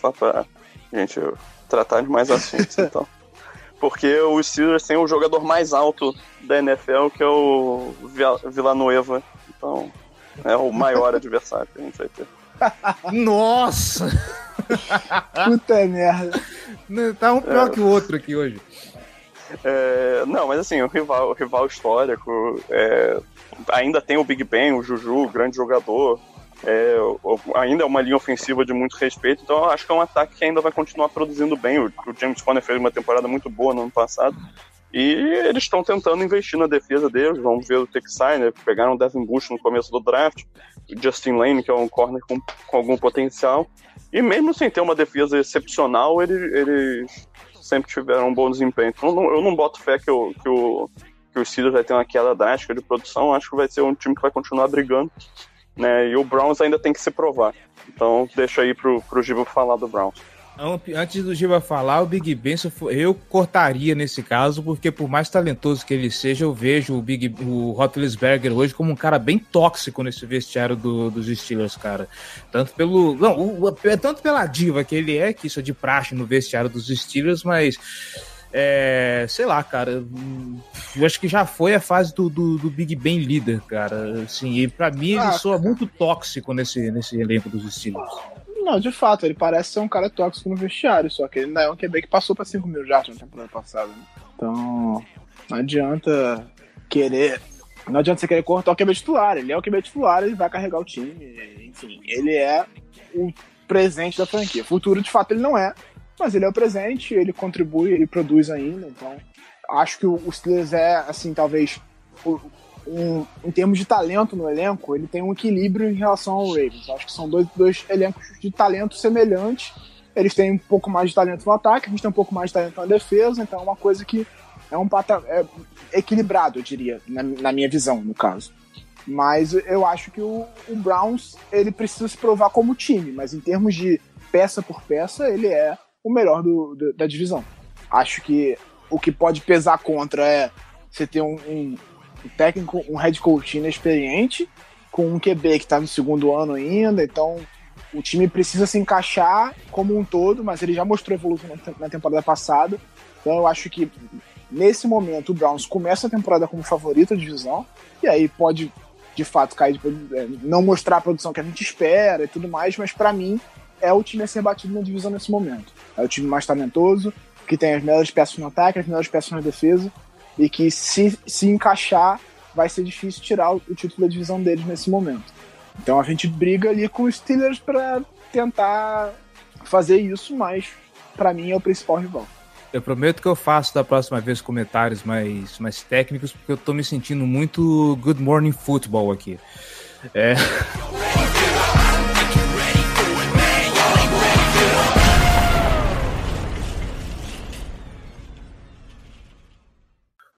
Só pra gente tratar de mais assuntos, então. Porque o Steelers tem o jogador mais alto da NFL, que é o Villanueva. Então, é o maior adversário que a gente vai ter. Nossa! Puta merda. Tá um pior que o outro aqui hoje. É, não, mas assim, o rival, o rival histórico é, ainda tem o Big Ben, o Juju, o grande jogador. É, ainda é uma linha ofensiva de muito respeito, então eu acho que é um ataque que ainda vai continuar produzindo bem. O, James Conner fez uma temporada muito boa no ano passado. E eles estão tentando investir na defesa deles, vamos ver o que que sai, né? Pegaram o Devin Bush no começo do draft, o Justin Lane, que é um corner com, com algum potencial. E mesmo sem ter uma defesa excepcional, eles, eles sempre tiveram um bom desempenho. Então não- eu não boto fé que o, que o, que o vai ter uma queda drástica de produção. Acho que vai ser um time que vai continuar brigando. Né? E o Browns ainda tem que se provar. Então deixa aí pro, pro Giba falar do Browns. Não, Antes do Giba falar, o Big Ben, eu cortaria nesse caso, porque por mais talentoso que ele seja, eu vejo o Big o Roethlisberger hoje como um cara bem tóxico nesse vestiário do- dos Steelers, cara. Tanto pelo. Não, o- é tanto pela diva que ele é, que isso é de praxe no vestiário dos Steelers, mas. É, sei lá, cara. Eu acho que já foi a fase do, do, do Big Ben líder, cara. Assim, e pra mim ele Ah, soa muito tóxico nesse, nesse elenco dos Steelers. Não, de fato, ele parece ser um cara tóxico no vestiário, só que ele não é um QB que passou pra 5 mil jardas na temporada passada. Né? Então, não adianta querer. Não adianta você querer cortar o QB titular. Ele é o QB titular, ele vai carregar o time. Enfim, ele é o presente da franquia. Futuro, de fato, ele não é, mas ele é o presente, ele contribui, ele produz ainda. Então, acho que o Steelers é, assim, talvez. um- em termos de talento no elenco, ele tem um equilíbrio em relação ao Ravens. Acho que são dois, dois elencos de talento semelhantes. Eles têm um pouco mais de talento no ataque, a gente tem um pouco mais de talento na defesa, então é uma coisa que é um pata é equilibrado, eu diria, na, na minha visão, no caso. Mas eu acho que o, o Browns ele precisa se provar como time, mas em termos de peça por peça, ele é o melhor do, do- da divisão. Acho que o que pode pesar contra é você ter um, um técnico, um head coach inexperiente, com um QB que está no segundo ano ainda, então o time precisa se encaixar como um todo, mas ele já mostrou evolução na tem- na temporada passada. Então eu acho que nesse momento o Browns começa a temporada como favorito da divisão, e aí pode de fato cair, é, não mostrar a produção que a gente espera e tudo mais, mas para mim é o time a ser batido na divisão nesse momento. É o time mais talentoso, que tem as melhores peças no ataque, as melhores peças na defesa. e que se, se encaixar vai ser difícil tirar o, o título da divisão deles nesse momento. Então a gente briga ali com os Steelers para tentar fazer isso, mas para mim é o principal rival. Eu prometo que eu faço da próxima vez comentários mais, mais técnicos, porque eu tô me sentindo muito Good Morning Football aqui. É.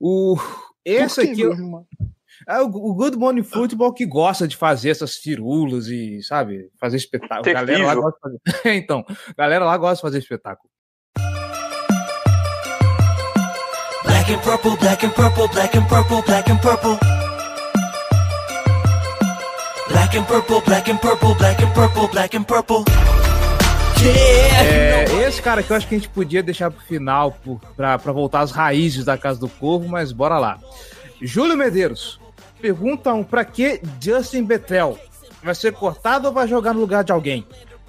O, esse aqui é o, o Good Morning Football que gosta de fazer essas firulas e, sabe, fazer espetáculo. Galera lá gosta de fazer... então, galera lá gosta de fazer espetáculo. Black and purple, black and purple, black and purple, black and purple. Black and purple, black and purple, black and purple, black and purple. É, esse cara que eu acho que a gente podia deixar pro final por, pra, pra voltar às raízes da Casa do Corvo, mas bora lá. Júlio Medeiros perguntam pra que Justin Betel vai ser cortado ou vai jogar no lugar de alguém?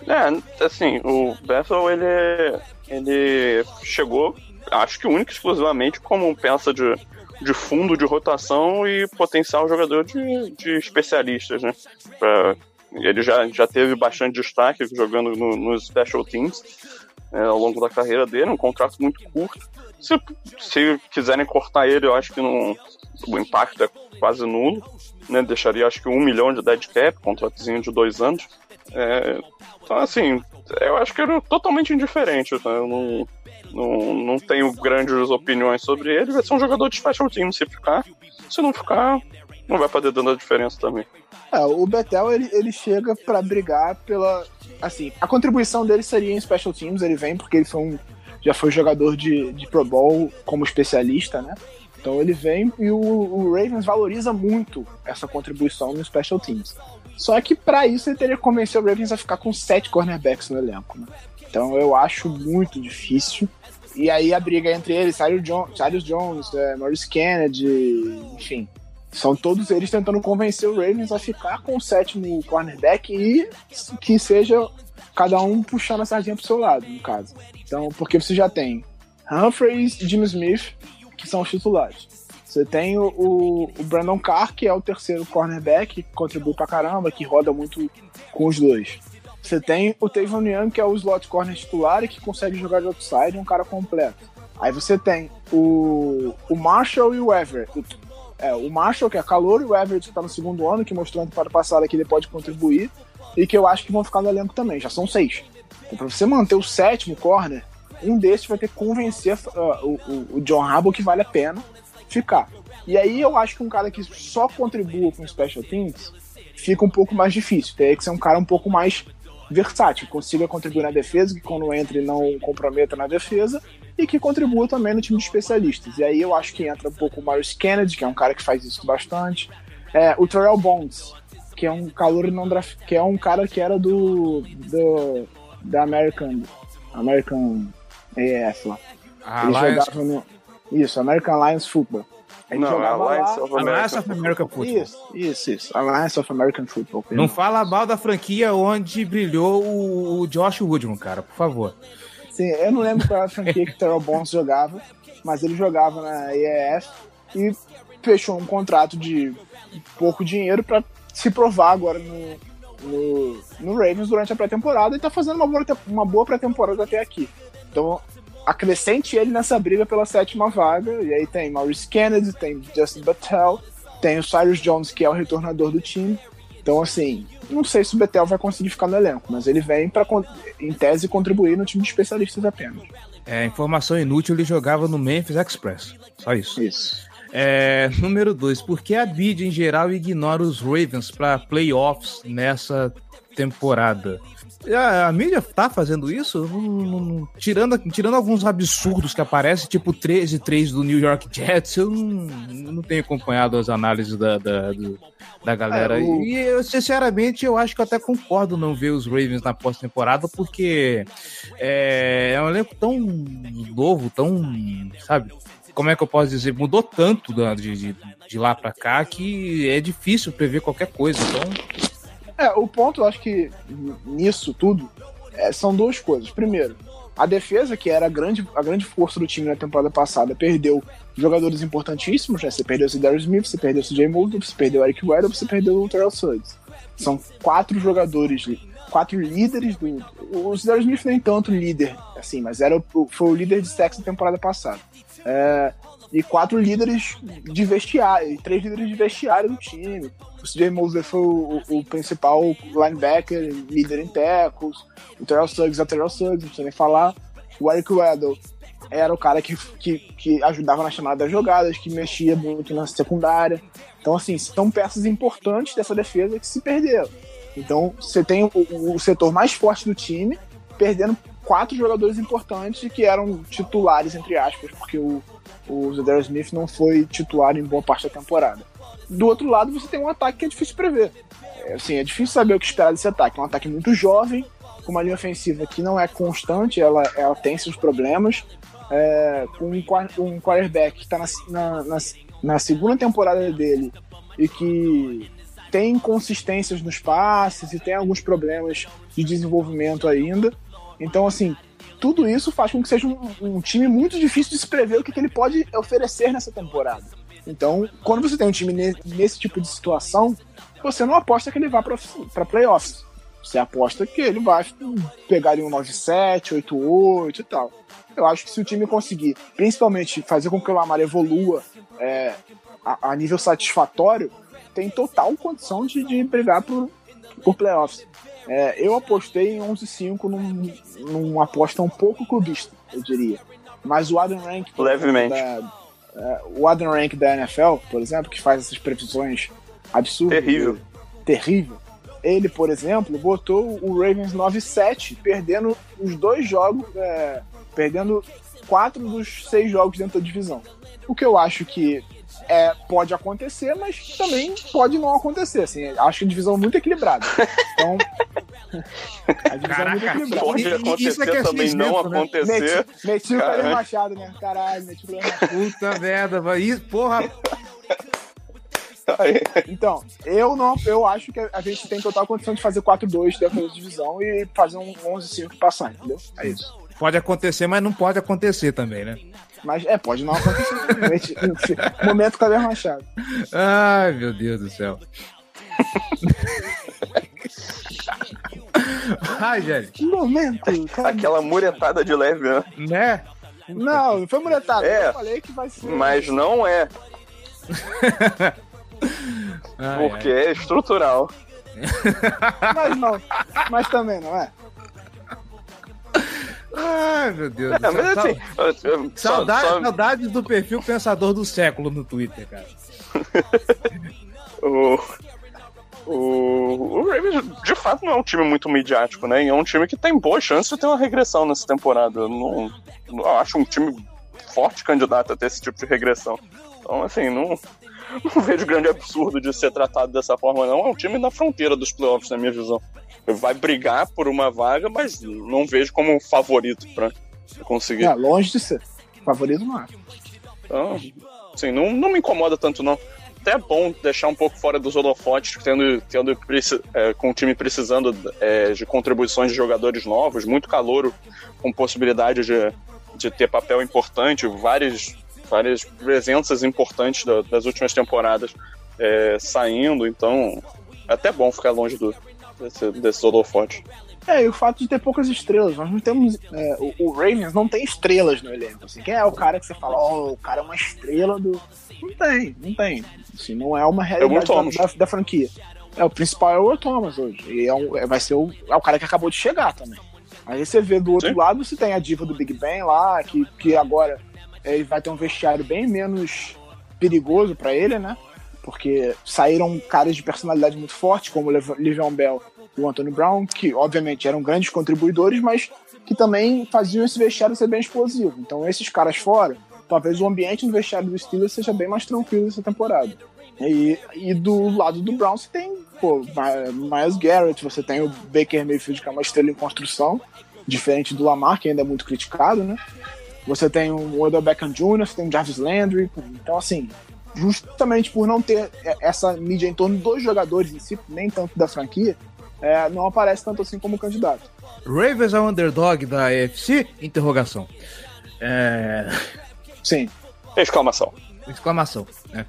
É, assim, o Bethel, ele, ele chegou, acho que único e exclusivamente como peça de, de fundo de rotação e potencial jogador de, de especialistas, né? Pra- ele já, já teve bastante destaque jogando no- nos special teams é, ao longo da carreira dele, um contrato muito curto. Se, se quiserem cortar ele, eu acho que não, o impacto é quase nulo, né? Deixaria acho que um milhão de dead cap, contratozinho de dois anos. É, então, assim, eu acho que ele é totalmente indiferente. Tá? Eu não, não, não tenho grandes opiniões sobre ele. Vai ser um jogador de special team se ficar. Se não ficar, não vai fazer dando a diferença também. É, o Betel ele, ele chega pra brigar pela. Assim, a contribuição dele seria em special teams, ele vem porque ele foi um, já foi jogador de, de Pro Bowl como especialista, né? Então ele vem e o, o Ravens valoriza muito essa contribuição no special teams. Só que pra isso ele teria que convencer o Ravens a ficar com sete cornerbacks no elenco, né? Então eu acho muito difícil. E aí a briga entre eles, Cyrus Jones, Cyrus Jones é, Maurice Kennedy, enfim, são todos eles tentando convencer o Ravens a ficar com o sétimo cornerback e que seja cada um puxando a sardinha pro seu lado, no caso. Então, porque você já tem Humphreys e Jimmy Smith, que são os titulares. Você tem o, o, o Brandon Carr, que é o terceiro cornerback, que contribui pra caramba, que roda muito com os dois. Você tem o Tavon Young, que é o slot corner titular e que consegue jogar de outside, um cara completo. Aí você tem o, o Marshall e o Everett. É, o Marshall, que é calor, e o Everett, que tá no segundo ano, que mostrou ano para passado que ele pode contribuir, e que eu acho que vão ficar no elenco também. Já são seis. Então, pra você manter o sétimo corner, um desses vai ter que convencer uh, o, o, John Harbaugh que vale a pena ficar. E aí eu acho que um cara que só contribua com special teams fica um pouco mais difícil. Teria que ser um cara um pouco mais versátil, que consiga contribuir na defesa, que quando entra não comprometa na defesa, e que contribua também no time de especialistas. E aí eu acho que entra um pouco o Marius Kennedy, que é um cara que faz isso bastante. É, o Terrell Bonds, que é um calor não draft, que é um cara que era do, do da American American AF lá. A Ele Alliance, jogava no isso, American Alliance Football. Ele Não, é jogava Alliance lá- of America. Alliance of America Football. Isso, isso, isso. Alliance of American Football. Não fala mal da franquia onde brilhou o, o Josh Woodman, cara, por favor. Sim, eu não lembro qual era a franquia que o Terrell Bonds jogava, mas ele jogava na EAF e fechou um contrato de pouco dinheiro para se provar agora no, no, no Ravens durante a pré-temporada e tá fazendo uma boa, uma boa pré-temporada até aqui. Então, acrescente ele nessa briga pela sétima vaga, e aí tem Maurice Kennedy, tem Justin Bethel, tem o Cyrus Jones, que é o retornador do time. Então, assim, não sei se o Betel vai conseguir ficar no elenco, mas ele vem para, em tese, contribuir no time de especialistas apenas. É, informação inútil, ele jogava no Memphis Express. Só isso. Isso. É, número 2. Por que a mídia em geral ignora os Ravens para playoffs nessa temporada? A, a mídia tá fazendo isso? Tirando, tirando alguns absurdos que aparecem, tipo 13-3 do New York Jets, eu não, não tenho acompanhado as análises da, da, do- da galera. É, o- E eu, sinceramente, eu acho que eu até concordo não ver os Ravens na pós-temporada, porque é, é um elenco tão novo, tão, sabe, como é que eu posso dizer, mudou tanto de, de, de lá pra cá que é difícil prever qualquer coisa. Então, É, o ponto, eu acho que nisso tudo é, são duas coisas. Primeiro, A defesa, que era a grande, a grande força do time na temporada passada, perdeu jogadores importantíssimos, né? Você perdeu o Darius Smith, você perdeu o CJ Moulton, você perdeu o Eric Weddle, você perdeu o Terrell Suggs. São quatro jogadores, quatro líderes do. O Darius Smith nem tanto líder, assim, mas era foi o líder de sexo na temporada passada. É, e quatro líderes de vestiário, três líderes de vestiário do time. O CJ Mosley foi o, o, principal linebacker, líder em tackles. O Terrell Suggs é o Terrell Suggs, não precisa nem falar. O Eric Weddle era o cara que, que, que ajudava na chamada das jogadas, que mexia muito na secundária. Então, assim, são peças importantes dessa defesa que se perderam. Então, você tem o, o setor mais forte do time perdendo quatro jogadores importantes que eram titulares, entre aspas, porque o, o Zedar Smith não foi titular em boa parte da temporada. Do outro lado, você tem um ataque que é difícil prever. É, assim, é difícil saber o que esperar desse ataque. É um ataque muito jovem, com uma linha ofensiva que não é constante, ela, ela tem seus problemas. É, com um, um quarterback que está na, na, na, na segunda temporada dele e que tem inconsistências nos passes e tem alguns problemas de desenvolvimento ainda. Então, assim, tudo isso faz com que seja um, um time muito difícil de se prever o que, que, ele pode oferecer nessa temporada. Então, quando você tem um time nesse, nesse tipo de situação, você não aposta que ele vá para playoffs. Você aposta que ele vai pegar um 9-7, 8-8 e tal. Eu acho que se o time conseguir, principalmente fazer com que o Lamar evolua é, a, a, nível satisfatório, tem total condição de, de brigar por, por playoffs. É, eu apostei em 11-5 num, numa aposta um pouco clubista, eu diria. Mas o Adam Rank. Levemente. Da, é, o Adam Rank da NFL, por exemplo, que faz essas previsões absurdas. Terrível. Terrível. Ele, por exemplo, botou o Ravens 9-7, perdendo os dois jogos, é, perdendo quatro dos seis jogos dentro da divisão. O que eu acho que é, pode acontecer, mas também pode não acontecer. Assim, acho que a divisão é muito equilibrada. Então. a divisão Caraca, é muito equilibrada. Pode acontecer isso é que também não né? acontecer. Meti, meti o Caio Machado, né? Caralho, meti o. Puta merda, vai. Isso, porra. Então, eu não, eu acho que a gente tem total condição de fazer 4-2 dentro da divisão e fazer um 11-5 passar, entendeu? É isso. Pode acontecer, mas não pode acontecer também, né? Mas é, pode não acontecer. Momento Caber Machado. Ai, meu Deus do céu. Ai, gente. Momento. Cara. Aquela muretada de leve, né? Né? Não, não foi muretada. É, eu falei que vai ser. Mas não é. Ai, porque ai. é estrutural. Mas não. Mas também não é. Ai, meu Deus. É, mas assim, saudade, só... Saudades do perfil pensador do século no Twitter, cara. o, o, o Ravens, de fato, não é um time muito midiático, né? E é um time que tem boa chance de ter uma regressão nessa temporada. Eu não, não acho um time forte candidato a ter esse tipo de regressão. Então, assim, não, não vejo grande absurdo de ser tratado dessa forma, não. É um time na fronteira dos playoffs, na minha visão vai brigar por uma vaga, mas não vejo como um favorito para conseguir. É, longe de ser. Favorito não é. Então, assim, não, não me incomoda tanto, não. Até é bom deixar um pouco fora dos holofotes, tendo, tendo é, com o time precisando é, de contribuições de jogadores novos, muito calouro, com possibilidade de, de ter papel importante, várias, várias presenças importantes da, das últimas temporadas é, saindo, então é até bom ficar longe do, desse, desse holofote. É, e o fato de ter poucas estrelas. Nós não temos. É, o, o, Ravens não tem estrelas no elenco. Assim, quem é o cara que você fala, ó, oh, o cara é uma estrela do. Não tem, não tem. Assim, não é uma realidade é da, da, da, franquia. É, o principal é o Thomas hoje. E é um, é, vai ser o, é o cara que acabou de chegar também. Aí você vê do outro Sim. lado, você tem a diva do Big Ben lá, que, que agora é, ele vai ter um vestiário bem menos perigoso para ele, né? Porque saíram caras de personalidade muito forte, como o Le'Veon Bell e o Anthony Brown, que obviamente eram grandes contribuidores, mas que também faziam esse vestiário ser bem explosivo. Então, esses caras fora, talvez o ambiente no vestiário do Steelers seja bem mais tranquilo essa temporada. E, e do lado do Brown você tem pô, Miles Garrett, você tem o Baker Mayfield, que é uma estrela em construção, diferente do Lamar, que ainda é muito criticado, né? Você tem o Odell Beckham Jr., você tem o Jarvis Landry. Então, assim, justamente por não ter essa mídia em torno dos jogadores em si, nem tanto da franquia, é, não aparece tanto assim como candidato. Ravens é o underdog da AFC? Interrogação. É... Sim. Exclamação. Exclamação. Né?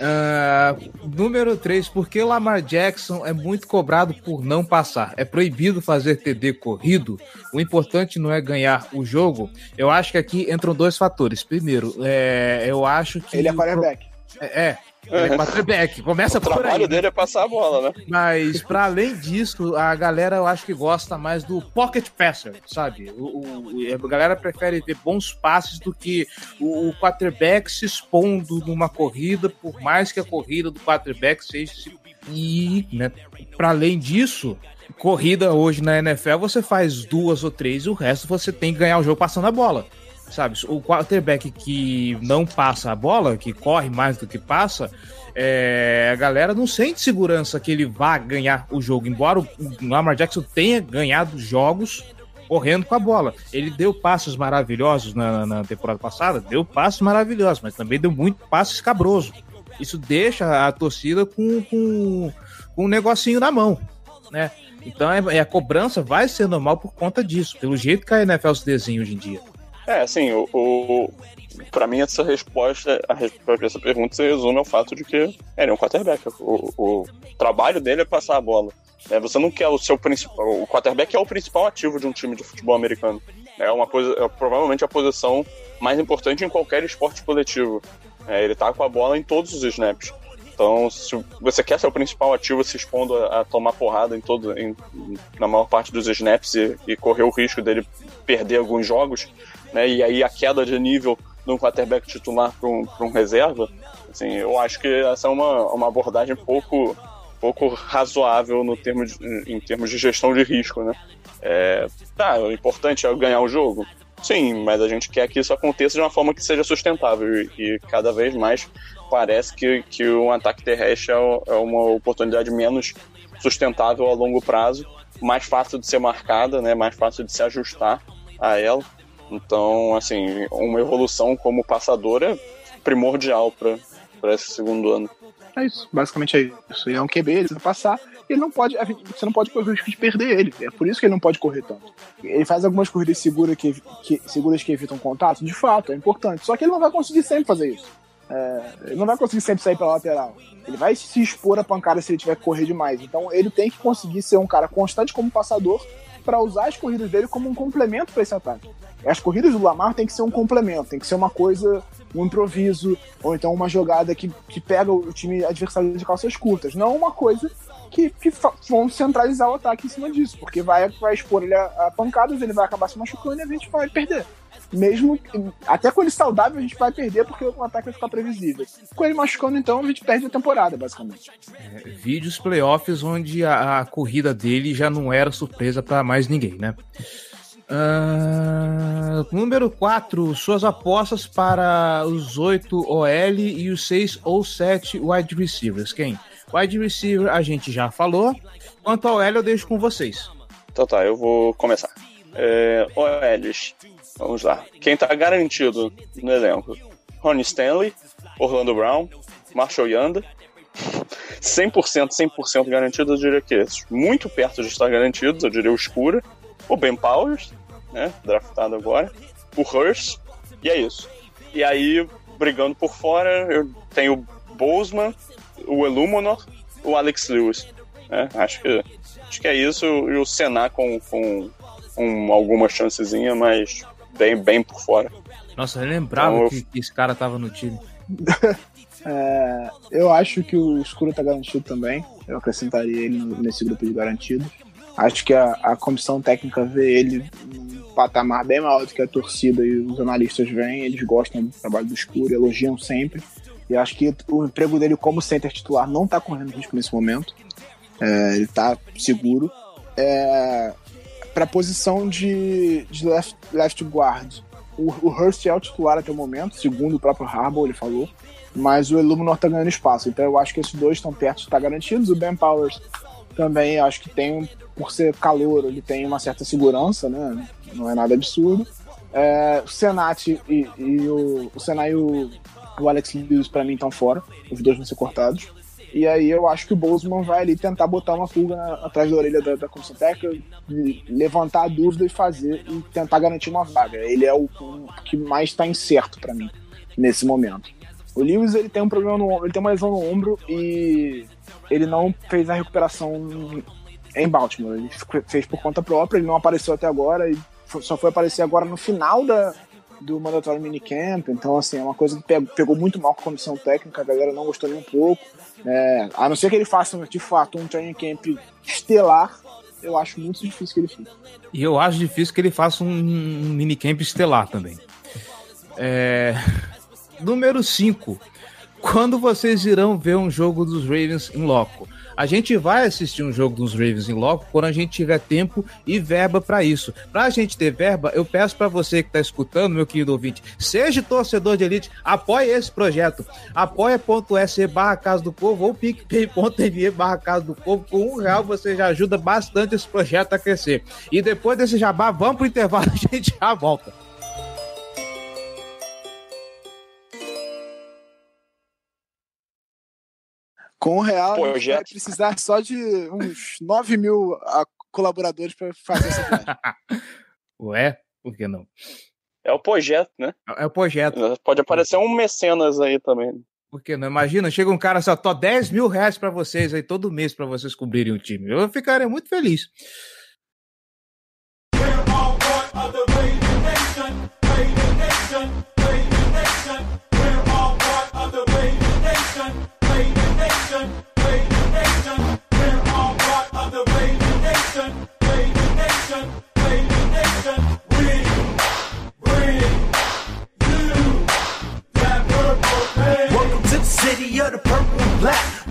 Ah, número 3, porque o Lamar Jackson é muito cobrado por não passar? É proibido fazer TD corrido? O importante não é ganhar o jogo? Eu acho que aqui entram dois fatores. Primeiro, é, eu acho que. Ele é quarterback. É, é, é quarterback. Começa O por trabalho aí. dele é passar a bola, né? Mas, para além disso, a galera eu acho que gosta mais do pocket passer, sabe? O, o- a galera prefere ver bons passes do que o, o quarterback se expondo numa corrida, por mais que a corrida do quarterback seja. E, né, para além disso, corrida hoje na NFL você faz duas ou três e o resto você tem que ganhar o jogo passando a bola. Sabe, o quarterback que não passa a bola, que corre mais do que passa, é, a galera não sente segurança que ele vá ganhar o jogo. Embora o Lamar Jackson tenha ganhado jogos correndo com a bola. Ele deu passos maravilhosos na, na temporada passada, deu passos maravilhosos, mas também deu muito passo escabroso. Isso deixa a torcida com, com, com um negocinho na mão, né? Então é, é a cobrança vai ser normal por conta disso, pelo jeito que a NFL se desenha hoje em dia. É, assim, o, o, pra mim essa resposta, a resposta essa pergunta se resume ao fato de que ele é um quarterback. O, o trabalho dele é passar a bola. né? você não quer o seu principal. O quarterback é o principal ativo de um time de futebol americano. É uma coisa, é provavelmente a posição mais importante em qualquer esporte coletivo. É, ele tá com a bola em todos os snaps. Então, se você quer ser o principal ativo se expondo a, a tomar porrada em todo, em- na maior parte dos snaps e, e correr o risco dele perder alguns jogos, né? E aí a queda de nível de um quarterback titular para um, um reserva, assim, eu acho que essa é uma, uma abordagem pouco, pouco razoável no termo de- em termos de gestão de risco, né? É, tá, o importante é ganhar o jogo. Sim, mas a gente quer que isso aconteça de uma forma que seja sustentável e, e cada vez mais parece que, que um ataque terrestre é, é uma oportunidade menos sustentável a longo prazo, mais fácil de ser marcada, né, mais fácil de se ajustar a ela. Então, assim, uma evolução como passador é primordial para esse segundo ano. É isso, basicamente é isso. Ele é um QB, ele vai passar, ele não pode, você não pode correr o risco de perder ele. É por isso que ele não pode correr tanto. Ele faz algumas corridas seguras que, que- seguras que evitam contato, de fato, é importante. Só que ele não vai conseguir sempre fazer isso. É, ele não vai conseguir sempre sair pela lateral. Ele vai se expor a pancada se ele tiver que correr demais. Então ele tem que conseguir ser um cara constante como passador para usar as corridas dele como um complemento para esse ataque. As corridas do Lamar tem que ser um complemento, tem que ser uma coisa, um improviso, ou então uma jogada que, que pega o time adversário de calças curtas. Não uma coisa que, que vão centralizar o ataque em cima disso, porque vai, vai expor ele a, a pancadas, ele vai acabar se machucando e a gente vai perder. Mesmo até com ele saudável, a gente vai perder porque o ataque vai ficar previsível. Com ele machucando, então, a gente perde a temporada, basicamente. É, vídeos playoffs onde a, a corrida dele já não era surpresa para mais ninguém, né? Ah, número 4, suas apostas para os 8 OL e os 6 ou 7 wide receivers. Quem? Wide receiver a gente já falou. Quanto ao OL, eu deixo com vocês. Então tá, eu vou começar. É, OLs, vamos lá. Quem tá garantido no elenco? Ronnie Stanley, Orlando Brown, Marshall Yanda. 100%, 100% garantido, eu diria que esses. Muito perto de estar garantidos, eu diria o Escura. O Ben Powers, né, draftado agora. O Hurst, e é isso. E aí, brigando por fora, eu tenho o Bozeman, o Illuminor, o Alex Lewis. né? Acho que Acho que é isso. E o Senna com, com, com alguma chancezinha, mas bem, bem por fora. Nossa, eu lembrava Então, eu- que, que esse cara tava no time. É, eu acho que o escuro tá garantido também. Eu acrescentaria ele nesse grupo de garantido. Acho que a, a comissão técnica vê ele num patamar bem maior do que a torcida e os analistas veem. Eles gostam do trabalho do escuro, elogiam sempre. E acho que o emprego dele como center titular não tá correndo risco nesse momento. É, ele tá seguro. É, pra posição de, de left, left guard, o, o Hurst é o titular até o momento, segundo o próprio Harbaugh, ele falou mas o Illuminor tá ganhando espaço. Então eu acho que esses dois estão perto de estar garantidos. O Ben Powers também acho que tem, por ser calor, ele tem uma certa segurança, né? Não é nada absurdo. É, o Senat e, e o, o e o, o Alex Lewis, pra mim, estão fora. Os dois vão ser cortados. E aí eu acho que o Bozeman vai ali tentar botar uma pulga na- atrás da orelha da, da comissão técnica, levantar a dúvida e fazer e tentar garantir uma vaga. Ele é o, o que mais está incerto para mim nesse momento. O Lewis ele tem um problema no ombro, ele tem uma lesão no ombro e ele não fez a recuperação em Baltimore. Ele fez por conta própria, ele não apareceu até agora e só foi aparecer agora no final da, do mandatório minicamp. Então, assim, é uma coisa que pe- pegou muito mal com a comissão técnica, a galera não gostou nem um pouco. É, a não ser que ele faça, de fato, um training camp estelar, eu acho muito difícil que ele fique. E eu acho difícil que ele faça um, um minicamp estelar também. É, Número 5. Quando vocês irão ver um jogo dos Ravens em loco? A gente vai assistir um jogo dos Ravens em loco quando a gente tiver tempo e verba para isso. Pra gente ter verba, eu peço para você que tá escutando, meu querido ouvinte, seja torcedor de elite, apoie esse projeto. apoia.se barra Casa do Povo ou picpay.me barra Casa do Povo. Com um real você já ajuda bastante esse projeto a crescer. E depois desse jabá, vamos pro intervalo, a gente já volta. Com o real, Projeto. vai precisar só de uns 9 mil ah, colaboradores para fazer essa viagem. Ué, por que não? É o projeto, né? É o projeto. Pode aparecer um mecenas aí também. Por que não? Imagina, chega um cara só, tô 10 mil reais pra vocês aí todo mês pra vocês cobrirem o time. Eu ficaria muito feliz. To the city of the. When the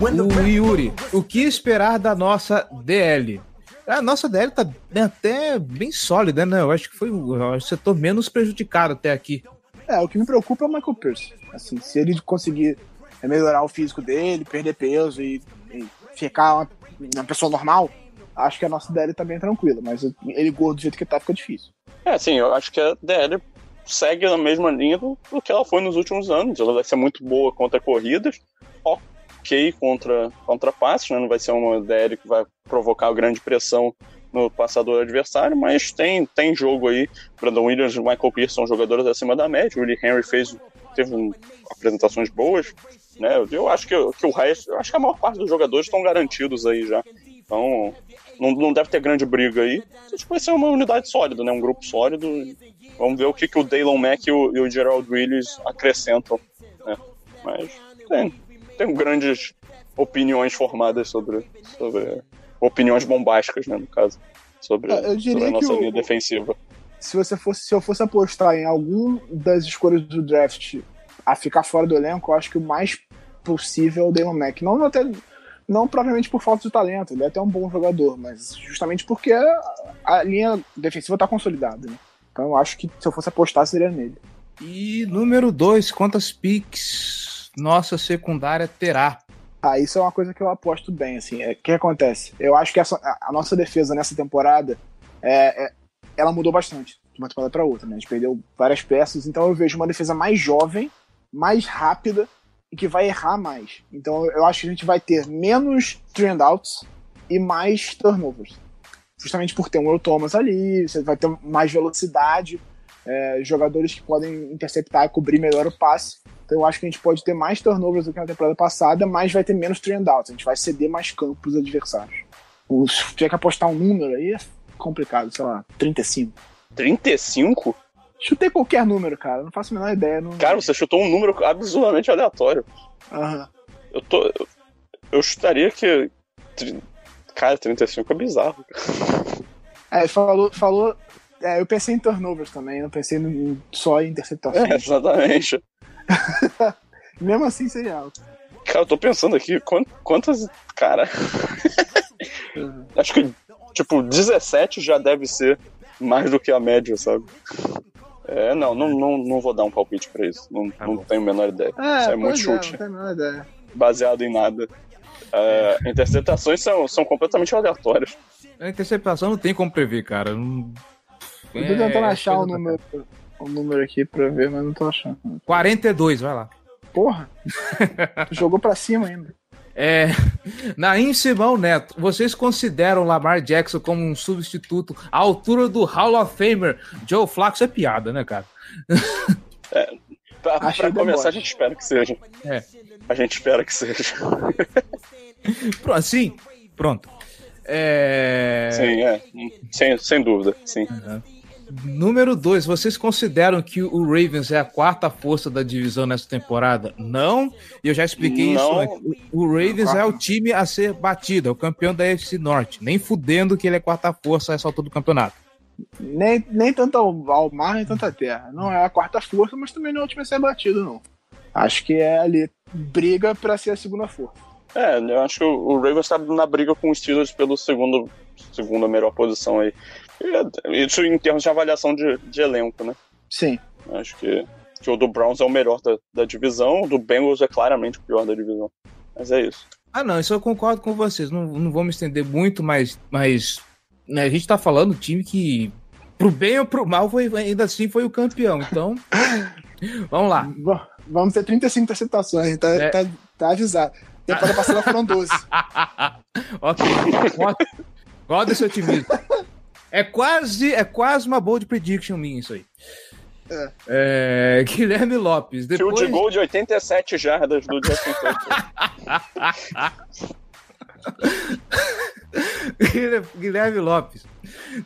O Yuri, o que esperar da nossa DL? A nossa DL tá bem- até bem sólida, né? Eu acho que foi o setor menos prejudicado até aqui. É, o que me preocupa é o Michael Pierce. Assim, se ele conseguir melhorar o físico dele, perder peso e, e ficar uma, uma pessoa normal, acho que a nossa DL tá bem tranquila. Mas ele gordo do jeito que tá, fica difícil. É, assim, eu acho que a DL segue na mesma linha do, do que ela foi nos últimos anos. Ela vai ser muito boa contra corridas, ok contra, contra passes, né? Não vai ser uma DL que vai provocar grande pressão no passador adversário, mas tem, tem jogo aí. Brandon Williams e Michael Pierce são jogadores acima da média. O Willie Henry fez, teve um- apresentações boas, né? Eu, acho que, que o resto, eu acho que a maior parte dos jogadores estão garantidos aí já. Então, não, não deve ter grande briga aí. Acho que vai ser uma unidade sólida, né? Um grupo sólido. Vamos ver o que, que o Daylon Mack e o, e o Gerald Willis acrescentam, né? Mas tem, tem grandes opiniões formadas sobre, sobre opiniões bombásticas, né, no caso, sobre, É, eu sobre a nossa o- linha defensiva. Se, você fosse, se eu fosse apostar em algum das escolhas do draft a ficar fora do elenco, eu acho que o mais possível é o Damon Mack. Não, até, não propriamente por falta de talento, ele é até um bom jogador, mas justamente porque a, a linha defensiva tá consolidada. Né? Então eu acho que se eu fosse apostar seria nele. E número 2, quantas picks nossa secundária terá? Ah, isso é uma coisa que eu aposto bem, assim. É, O que acontece? Eu acho que essa- a, a nossa defesa nessa temporada, é, é- ela mudou bastante de uma temporada para outra, né? A gente perdeu várias peças, então eu vejo uma defesa mais jovem, mais rápida e que vai errar mais. Então eu acho que a gente vai ter menos trend outs e mais turnovers. Justamente por ter um Earl Thomas ali, você vai ter mais velocidade, é, jogadores que podem interceptar e cobrir melhor o passe. Então eu acho que a gente pode ter mais turnovers do que na temporada passada, mas vai ter menos trend outs. A gente vai ceder mais campo pros adversários. O- Se tiver que apostar um número aí, é complicado, sei lá, 35. 35? Chutei qualquer número, cara. Não faço a menor ideia. Não... Cara, você chutou um número absurdamente aleatório. Aham. Eu tô. Eu, eu chutaria que. Cara, 35 é bizarro. É, falou. falou é, eu pensei em turnovers também, não pensei no- só em interceptações. É, exatamente. Mesmo assim seria alto. Cara, eu tô pensando aqui, quant- quantas. Cara. Acho que, tipo, 17 já deve ser mais do que a média, sabe? É, não, não, não, não vou dar um palpite pra isso. Não, não tenho a menor ideia. isso é muito chute, não tenho a menor ideia. baseado em nada. É, interceptações são, são completamente aleatórias. A interceptação não tem como prever, cara. Não... Eu tô É, tentando achar o número, o número aqui pra ver, mas não tô achando. cá. 42, vai lá. Porra! jogou pra cima ainda. É, Naim Simão Neto, vocês consideram Lamar Jackson como um substituto à altura do Hall of Famer Joe Flacco? Isso é piada, né, cara? Pra, Achei pra começar, a gente espera que seja. É. A gente espera que seja. Pronto, Sim, pronto. É... Sim, é. Sem, sem dúvida, sim. Número 2, vocês consideram que o Ravens é a quarta força da divisão nessa temporada? Não, e eu já expliquei Não. isso antes. O Ravens é o time a ser batido, é o campeão da AFC Norte. Nem fudendo que ele é quarta força a essa altura do campeonato. Nem, nem tanto ao, ao mar, nem tanto à terra. Não é a quarta força, mas também não é o time a ser batido, não. Acho que é ali, briga pra ser a segunda força. É, eu acho que o, o Ravens tá na briga com os Steelers pelo segundo, segunda melhor posição aí. E, Isso em termos de avaliação de, de elenco, né? Sim. Acho que, que o do Browns é o melhor da, da divisão, o do Bengals é claramente o pior da divisão. Mas é isso. Ah, não, isso eu concordo com vocês. Não, não vou me estender muito, mas, mas né, a gente tá falando do time que, pro bem ou pro mal, foi, ainda assim foi o campeão. Então, vamos lá. V- Vamos ter 35 interceptações, tá, É. tá, tá avisado. Temporada passada foram 12. ok. Gosto- Gosto desse otimismo. É quase, é quase uma bold prediction minha isso aí. É, Guilherme Lopes. Depois... Field goal de 87 jardas do Justin. Guilherme Lopes.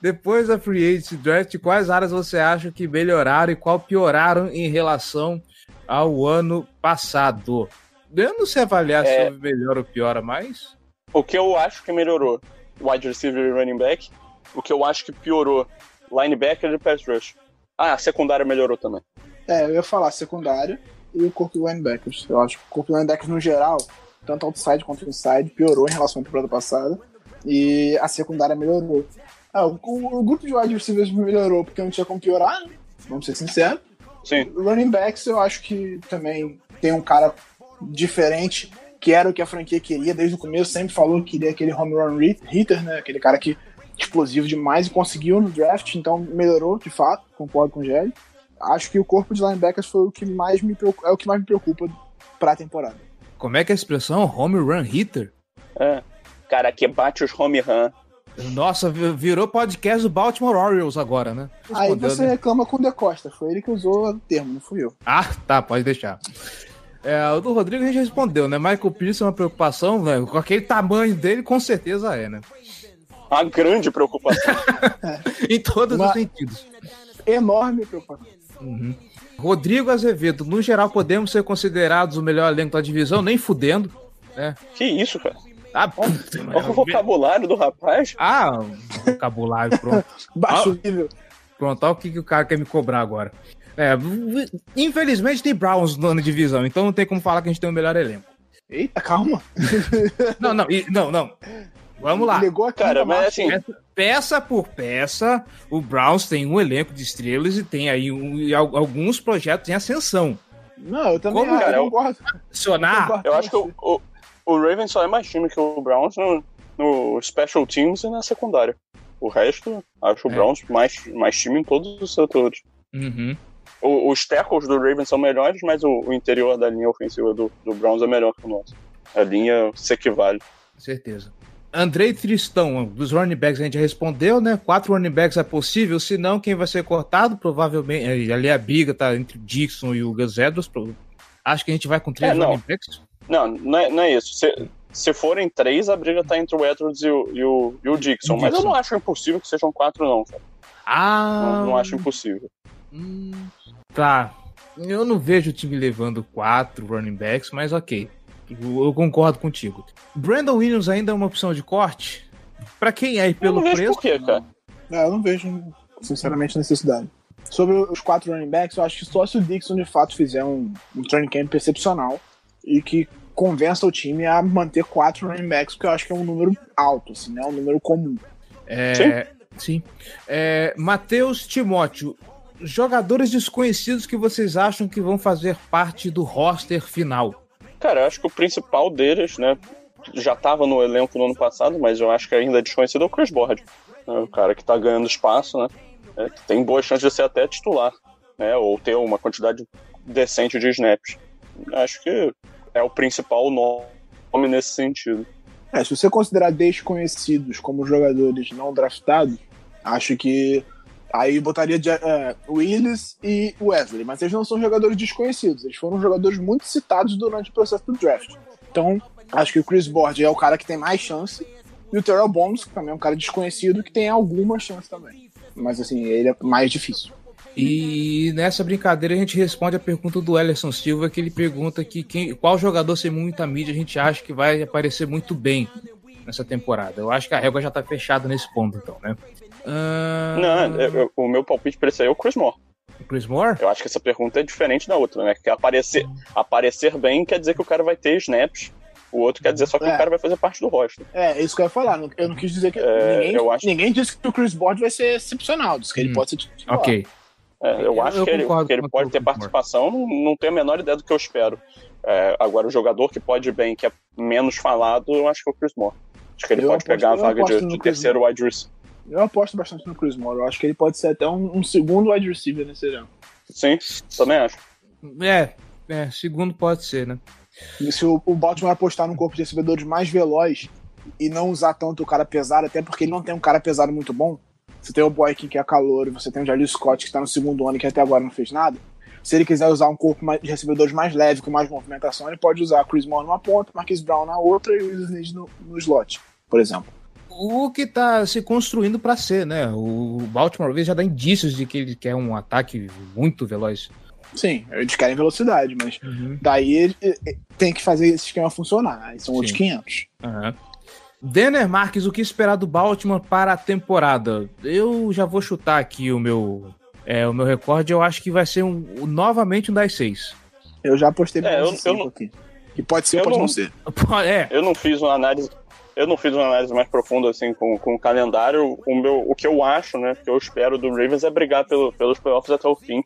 Depois da Free Agent Draft, quais áreas você acha que melhoraram e qual pioraram em relação ao ano passado? Eu não sei avaliar É. se melhora ou piora, mas. O que eu acho que melhorou, wide receiver e running back. O que eu acho que piorou, linebacker e pass rush. Ah, a secundária melhorou também. É, eu ia falar secundária e o corpo de linebackers. Eu acho que o corpo de linebackers no geral, tanto outside quanto inside, piorou em relação à temporada passada. E a secundária melhorou. Ah, o, o- o grupo de wide receivers melhorou porque não tinha como piorar, né? Vamos ser sinceros. Sim. Running backs eu acho que também tem um cara diferente, que era o que a franquia queria desde o começo, sempre falou que queria aquele home run hit- hitter, né? Aquele cara que explosivo demais e conseguiu no draft, então melhorou de fato, concordo com o Gelli. Acho que o corpo de linebackers foi o que mais me preocupa, é o que mais me preocupa pra temporada. Como é que é a expressão? Home run hitter? É. Cara, que bate os home run. Nossa, vi- virou podcast do Baltimore Orioles agora, né? Aí você né? reclama com o De Costa, foi ele que usou o termo, não fui eu. Ah, tá, pode deixar. É, o do Rodrigo a gente respondeu, né? Michael Pierce é uma preocupação, né? Com aquele tamanho dele, com certeza é, né? Uma grande preocupação. Em todos Uma- os sentidos. Enorme preocupação. Rodrigo Azevedo, no geral, podemos ser considerados o melhor elenco da divisão, nem fudendo. que isso, cara? Ah, puta, Olha o vocabulário do rapaz. ah vocabulário, pronto. Baixo nível. Pronto, olha o que, que o cara quer me cobrar agora. É, infelizmente tem Browns na divisão, então não tem como falar que a gente tem o melhor elenco. Eita, calma. Não, não, não, não. Vamos lá. Ligou aqui Cara, mas assim, Peça, por peça, o Browns tem um elenco de estrelas e tem aí um- e al- alguns projetos em ascensão. Não, eu também Como, cara? eu concordo. Concordo eu acho que o, o, o Ravens só é mais time que o Browns no, no Special Teams e na secundária. O resto, acho o É. Browns mais, mais time em todos os setores. Uhum. O- os tackles do Ravens são melhores, mas o, o interior da linha ofensiva do, do Browns é melhor que o nosso. A linha se equivale. Certeza. Andrei Tristão, dos running backs a gente já respondeu, né? Quatro running backs é possível, se não, quem vai ser cortado? Provavelmente, eh, ali a briga tá entre o Dixon e o Gus Edwards. Acho que a gente vai com três É, running backs. Não, não é, não é isso. Se, se forem três, a briga tá entre o Edwards e o, e o, e o Dixon. Mas eu não acho impossível que sejam quatro, não. cara. Ah, Não, não acho impossível. hum, tá. Eu não vejo o time levando quatro running backs, mas ok. Eu eu concordo contigo. Brandon Williams ainda é uma opção de corte? Pra quem é e Eu pelo não vejo preço? por quê, cara. É, eu não vejo, sinceramente, necessidade. Sobre os quatro running backs, eu acho que só se o Dixon de fato fizer um, um training camp excepcional e que convença o time a manter quatro running backs, porque eu acho que é um número alto, assim, né? Um número comum. É, sim. É, Matheus Timóteo, jogadores desconhecidos que vocês acham que vão fazer parte do roster final? Cara, eu acho que o principal deles, né, já tava no elenco no ano passado, mas eu acho que ainda é desconhecido é o Chris Board. né, o cara que tá ganhando espaço, né? é, que tem boa chance de ser até titular, né? Ou ter uma quantidade decente de snaps. Acho que é o principal nome nome nesse sentido. É, se você considerar desconhecidos como jogadores não draftados, acho que aí botaria é, Willis e Wesley, mas eles não são jogadores desconhecidos, eles foram jogadores muito citados durante o processo do draft. Então, acho que o Chris Board é o cara que tem mais chance, e o Terrell Bones, que também é um cara desconhecido, que tem alguma chance também. Mas assim, ele é mais difícil. E nessa brincadeira a gente responde a pergunta do Ellison Silva, que ele pergunta que quem, qual jogador sem muita mídia a gente acha que vai aparecer muito bem nessa temporada. Eu acho que a régua já tá fechada nesse ponto, então, né? Ah, Não, eu- o meu palpite pra isso aí é o Chris Moore. o Chris Moore? Eu acho que essa pergunta é diferente da outra, né? Que aparecer, aparecer bem quer dizer que o cara vai ter snaps. O outro quer dizer só que É. o cara vai fazer parte do roster. É, isso que eu ia falar. Eu não quis dizer que. É, ninguém, eu acho- ninguém disse que o Chris Board vai ser excepcional, disse que ele Hum. pode ser titular. Ok. É, eu, Eu- acho eu que ele, que ele pode ter participação, não, não tenho a menor ideia do que eu espero. É, agora, o jogador que pode ir bem, que é menos falado, eu acho que é o Chris Moore. Acho que ele Eu pode aposto- pegar a vaga de, de terceiro wide receiver. Eu aposto bastante no Chris Moore. Eu acho que ele pode ser até um, um segundo wide receiver nesse ano. Sim, também acho. É, é, segundo pode ser, né? E se o, o Baltimore apostar num corpo de recebedores mais veloz e não usar tanto o cara pesado, até porque ele não tem um cara pesado muito bom. Você tem o Boykin, que é calor, e você tem o Jalil Scott, que está no segundo ano e que até agora não fez nada. Se ele quiser usar um corpo de recebedores mais leve, com mais movimentação, ele pode usar Chris Moore numa ponta, Marquise Brown na outra e o Smith no, no slot, por exemplo. O que tá se construindo pra ser, né? O Baltimore Ravens já dá indícios de que ele quer um ataque muito veloz. Sim, eles querem velocidade, mas daí ele- ele tem que fazer esse esquema funcionar. Aí são outros Sim. 500. Aham. Denner Marques, o que esperar do Baltimore para a temporada? Eu já vou chutar aqui o meu, é, o meu recorde. Eu acho que vai ser um, novamente um das seis. Eu já apostei É, eu- de cinco eu não- aqui. E pode ser, eu pode não, não- ser. É, Eu não fiz uma análise. Eu não fiz uma análise mais profunda assim com, com o calendário. O, meu, o que eu acho, né? Que eu espero do Ravens é brigar pelo, pelos playoffs até o fim.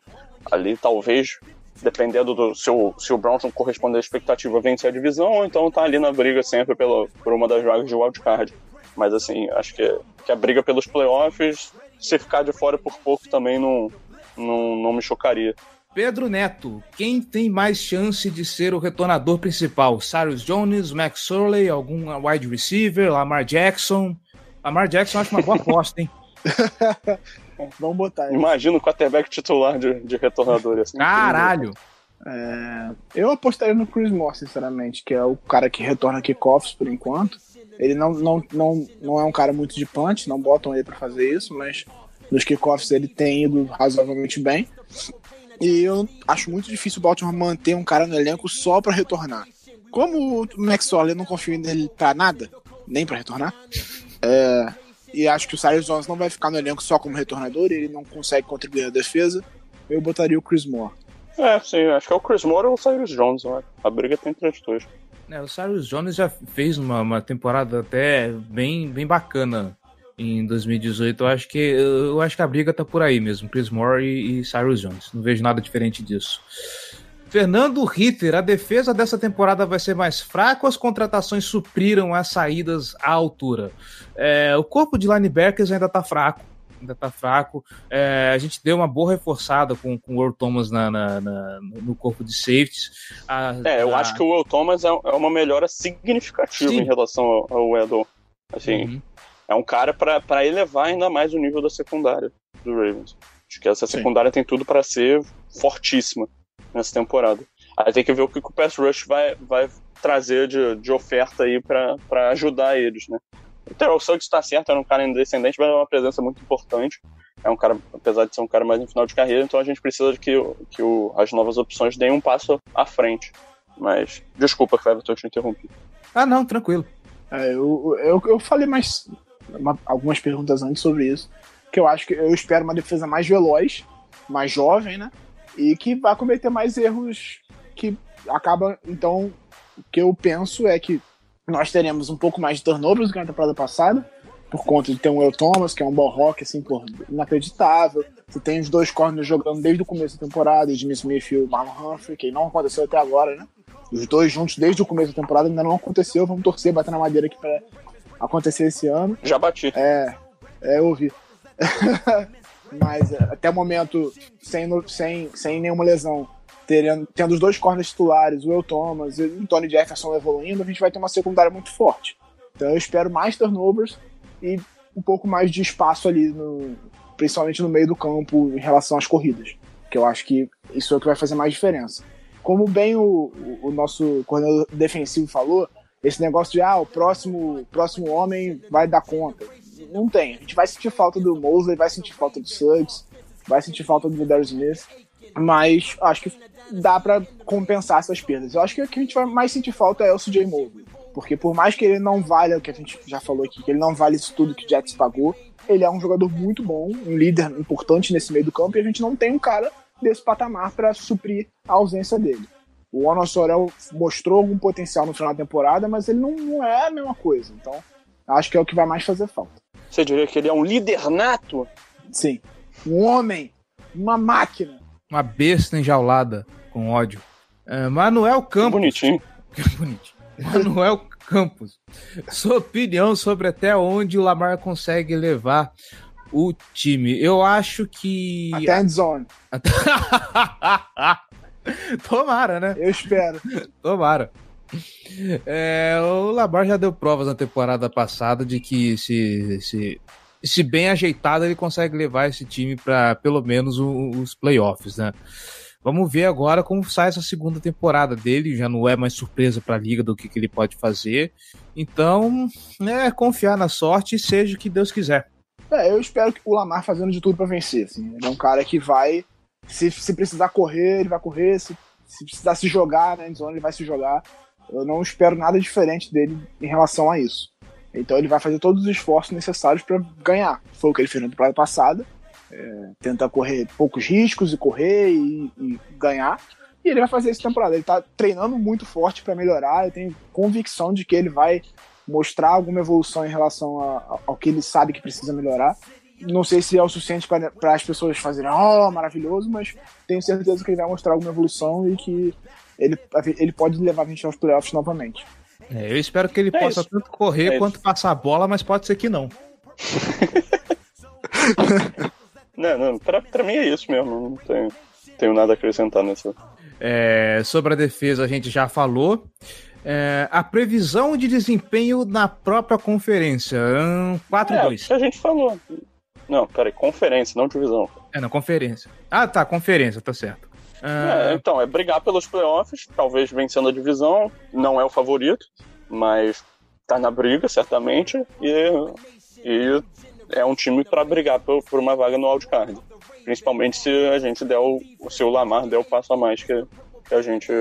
Ali, talvez, dependendo do se o, se o corresponder à expectativa, vencer a divisão, ou então tá ali na briga sempre pela, por uma das vagas de wildcard. Mas assim, acho que, que a briga pelos playoffs, se ficar de fora por pouco também não, não, não me chocaria. Pedro Neto, quem tem mais chance de ser o retornador principal? Cyrus Jones, Max Surley, algum wide receiver, Lamar Jackson? Lamar Jackson eu acho uma boa aposta, hein? Vamos botar aí. Imagina o quarterback titular de, de retornador. Assim, Caralho! É, eu apostaria no Chris Moore, sinceramente, que é o cara que retorna kickoffs por enquanto. Ele não, não, não, não é um cara muito de punch, não botam ele pra fazer isso, mas nos kickoffs ele tem ido razoavelmente bem. E eu acho muito difícil o Baltimore manter um cara no elenco só pra retornar. Como o Max Orley não confio nele pra nada, nem pra retornar, é, e acho que o Cyrus Jones não vai ficar no elenco só como retornador, e ele não consegue contribuir na defesa, eu botaria o Chris Moore. É, sim, acho que é o Chris Moore ou o Cyrus Jones, né? A briga tem entre os dois. É, o Cyrus Jones já fez uma, uma temporada até bem, bem bacana em 2018. Eu acho que eu acho que a briga tá por aí mesmo, Chris Moore e, e Cyrus Jones. Não vejo nada diferente disso. Fernando Ritter, a defesa dessa temporada vai ser mais fraca ou as contratações supriram as saídas à altura? É, o corpo de linebackers ainda tá fraco. Ainda tá fraco. É, a gente deu uma boa reforçada com, com o Earl Thomas na, na- na- no corpo de safeties. A- É, eu a- acho que o Will Thomas é, é uma melhora significativa Sim. em relação ao, ao Edel. Assim, Uhum. É um cara pra pra elevar ainda mais o nível da secundária do Ravens. Acho que essa Sim. secundária tem tudo pra ser fortíssima nessa temporada. Aí tem que ver o que que o Pass Rush vai, vai trazer de, de oferta aí pra pra ajudar eles, né? O Terrell Suggs tá certo, era um cara indescendente, mas é uma presença muito importante. É um cara, apesar de ser um cara mais em final de carreira, então a gente precisa de que, que o, as novas opções deem um passo à frente. Mas, desculpa, Cleber, eu te interrompi. Ah, não, tranquilo. É, eu, eu, eu falei mais uma- algumas perguntas antes sobre isso. Que eu acho que eu espero uma defesa mais veloz, mais jovem, né? E que vai cometer mais erros que acaba. Então, o que eu penso é que nós teremos um pouco mais de turnovers do que na temporada passada, por conta de ter um Will Thomas, que é um ball rock, assim, por inacreditável. Você tem os dois corners jogando desde o começo da temporada, o Jimmy Smith e o Marlon Humphrey, que não aconteceu até agora, né? Os dois juntos desde o começo da temporada ainda não aconteceu. Vamos torcer, bater na madeira aqui pra acontecer esse ano. Já bati. É, é, eu ouvi. Mas é, até o momento, sem, sem, sem nenhuma lesão, terendo, tendo os dois corners titulares, o Will Thomas e o Tony Jefferson evoluindo, a gente vai ter uma secundária muito forte. Então eu espero mais turnovers e um pouco mais de espaço ali, no, principalmente no meio do campo, em relação às corridas. Que eu acho que isso é o que vai fazer mais diferença. Como bem o, o nosso coordenador defensivo falou, esse negócio de ah, o próximo, próximo homem vai dar conta. Não tem. A gente vai sentir falta do Mosley, vai sentir falta do Suggs, vai sentir falta do Darius Smith, mas acho que dá para compensar essas perdas. Eu acho que o que a gente vai mais sentir falta é o CJ Mosley. Porque por mais que ele não valha o que a gente já falou aqui, que ele não vale isso tudo que o Jets pagou, ele é um jogador muito bom, um líder importante nesse meio do campo, e a gente não tem um cara desse patamar para suprir a ausência dele. O Ono Sorel mostrou algum potencial no final da temporada, mas ele não, não, é a mesma coisa. Então, acho que é o que vai mais fazer falta. Você diria que ele é um líder nato? Sim. Um homem, uma máquina. Uma besta enjaulada com ódio. Uh, Manuel Campos. Bonitinho. Bonitinho. Manuel Campos. Sua opinião sobre até onde o Lamar consegue levar o time. Eu acho que. Até a zone. Tomara, né? Eu espero. Tomara. É, o Lamar já deu provas na temporada passada de que se, se, se bem ajeitado ele consegue levar esse time para pelo menos os playoffs, né? Vamos ver agora como sai essa segunda temporada dele. Já não é mais surpresa para a liga do que, que, ele pode fazer. Então, é confiar na sorte e seja o que Deus quiser. É, eu espero que o Lamar fazendo de tudo para vencer. Assim. Ele é um cara que vai, se, se precisar correr, ele vai correr. Se, se precisar se jogar na né, ele vai se jogar. Eu não espero nada diferente dele em relação a isso. Então ele vai fazer todos os esforços necessários para ganhar. Foi o que ele fez na temporada passada é, tentar correr poucos riscos e correr e, e, ganhar. E ele vai fazer essa temporada. Ele está treinando muito forte para melhorar. Eu tenho convicção de que ele vai mostrar alguma evolução em relação a, ao que ele sabe que precisa melhorar. Não sei se é o suficiente para as pessoas fazerem, oh, maravilhoso, mas tenho certeza que ele vai mostrar alguma evolução e que ele, ele pode levar a gente aos playoffs novamente. É, eu espero que ele é possa isso. tanto correr é quanto passar a bola, mas pode ser que não. Não, não, pra, pra mim é isso mesmo. Não tenho, tenho nada a acrescentar nessa. É, sobre a defesa a gente já falou. É, a previsão de desempenho na própria conferência. 4-2. É, a gente falou. Não, peraí, conferência, não divisão. É, na conferência. Ah, tá, conferência, tá certo. É, então, é brigar pelos playoffs, talvez vencendo a divisão. Não é o favorito, mas tá na briga, certamente. E, e é um time para brigar por, por, uma vaga no wildcard. Principalmente se a gente der o, se o Lamar der o passo a mais que, que a gente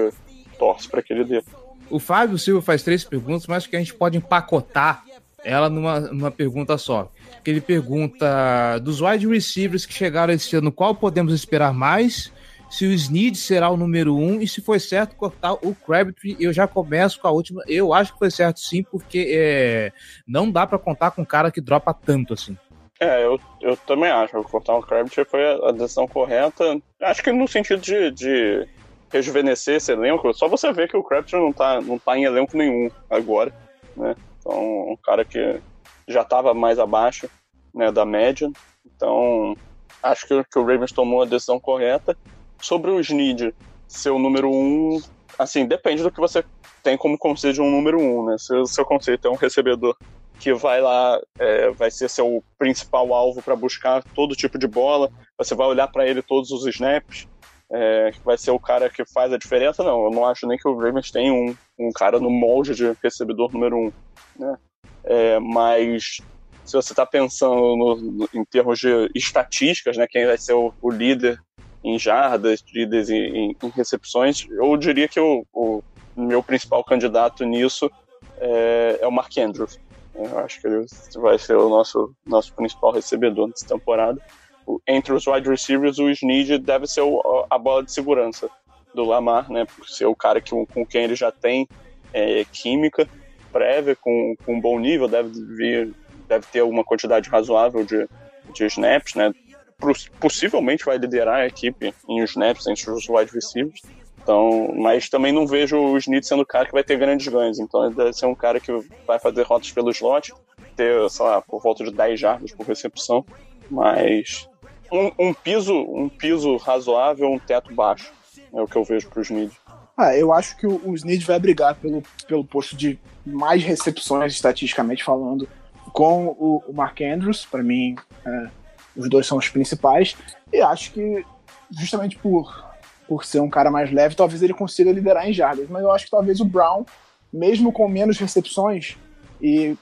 torce para que ele dê. O Fábio Silva faz três perguntas, mas que a gente pode empacotar ela numa, numa pergunta só. Que ele pergunta dos wide receivers que chegaram esse ano, qual podemos esperar mais? Se o Snead será o número um e se foi certo cortar o Crabtree, eu já começo com a última. Eu acho que foi certo sim, porque é, não dá para contar com um cara que dropa tanto assim. É, eu, eu também acho. Cortar o Crabtree foi a, decisão correta. Acho que no sentido de, de rejuvenescer esse elenco, só você ver que o Crabtree não tá, não tá em elenco nenhum agora, né? Então, um cara que já estava mais abaixo né, da média. Então, acho que, que o Ravens tomou a decisão correta. Sobre o Snead ser o número um, assim, depende do que você tem como conceito de um número um, né? Se o seu conceito é um recebedor que vai lá, é, vai ser seu principal alvo para buscar todo tipo de bola, você vai olhar para ele todos os snaps, é, vai ser o cara que faz a diferença, não. Eu não acho nem que o Ravens tem um, um cara no molde de recebedor número um, né? É, mas se você está pensando no, no, em termos de estatísticas, né, quem vai ser o, o líder em jardas, líderes em, em, recepções, eu diria que o, o, meu principal candidato nisso é, é o Mark Andrews. Eu acho que ele vai ser o nosso, nosso principal recebedor nessa temporada. Entre os wide receivers, o Snead deve ser o, a bola de segurança do Lamar, né? Por ser o cara que, com quem ele já tem é, química prévia, com, com um bom nível, deve vir, deve ter alguma quantidade razoável de, de snaps, né? possivelmente vai liderar a equipe em snaps entre os wide receivers. Então, mas também não vejo o Smith sendo o cara que vai ter grandes ganhos. Então, ele deve ser um cara que vai fazer rotas pelo slot, ter, sei lá, por volta de 10 jardas por recepção. Mas um, um, piso um piso razoável, um teto baixo. É o que eu vejo pro Snead. Ah, eu acho que o, o Snead vai brigar pelo, pelo posto de mais recepções, estatisticamente falando, com o, o Mark Andrews. Para mim, é, os dois são os principais. E acho que, justamente por, por ser um cara mais leve, talvez ele consiga liderar em jardas. Mas eu acho que talvez o Brown, mesmo com menos recepções e,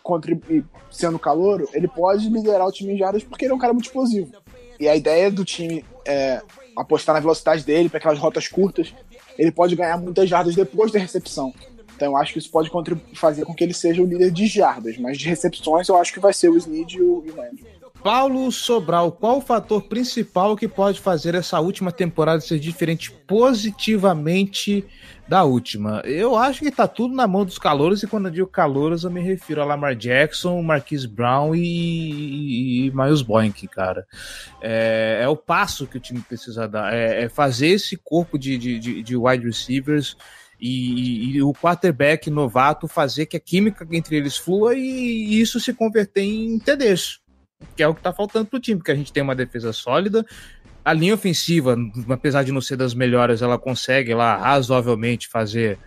e sendo calouro, ele pode liderar o time em jardas porque ele é um cara muito explosivo. E a ideia do time é apostar na velocidade dele para aquelas rotas curtas. Ele pode ganhar muitas jardas depois da recepção. Então eu acho que isso pode fazer com que ele seja o líder de jardas, mas de recepções eu acho que vai ser o Snead e o, Andrews. Paulo Sobral, qual o fator principal que pode fazer essa última temporada ser diferente positivamente da última? Eu acho que tá tudo na mão dos calouros, e quando eu digo calouros, eu me refiro a Lamar Jackson, Marquise Brown e, e, e Miles Boykin, cara. É, é o passo que o time precisa dar, é, é fazer esse corpo de, de, de, de wide receivers e, e, o quarterback novato fazer que a química entre eles flua e, e isso se converter em TDs que é o que tá faltando pro time, porque a gente tem uma defesa sólida, a linha ofensiva, apesar de não ser das melhores, ela consegue lá razoavelmente fazer,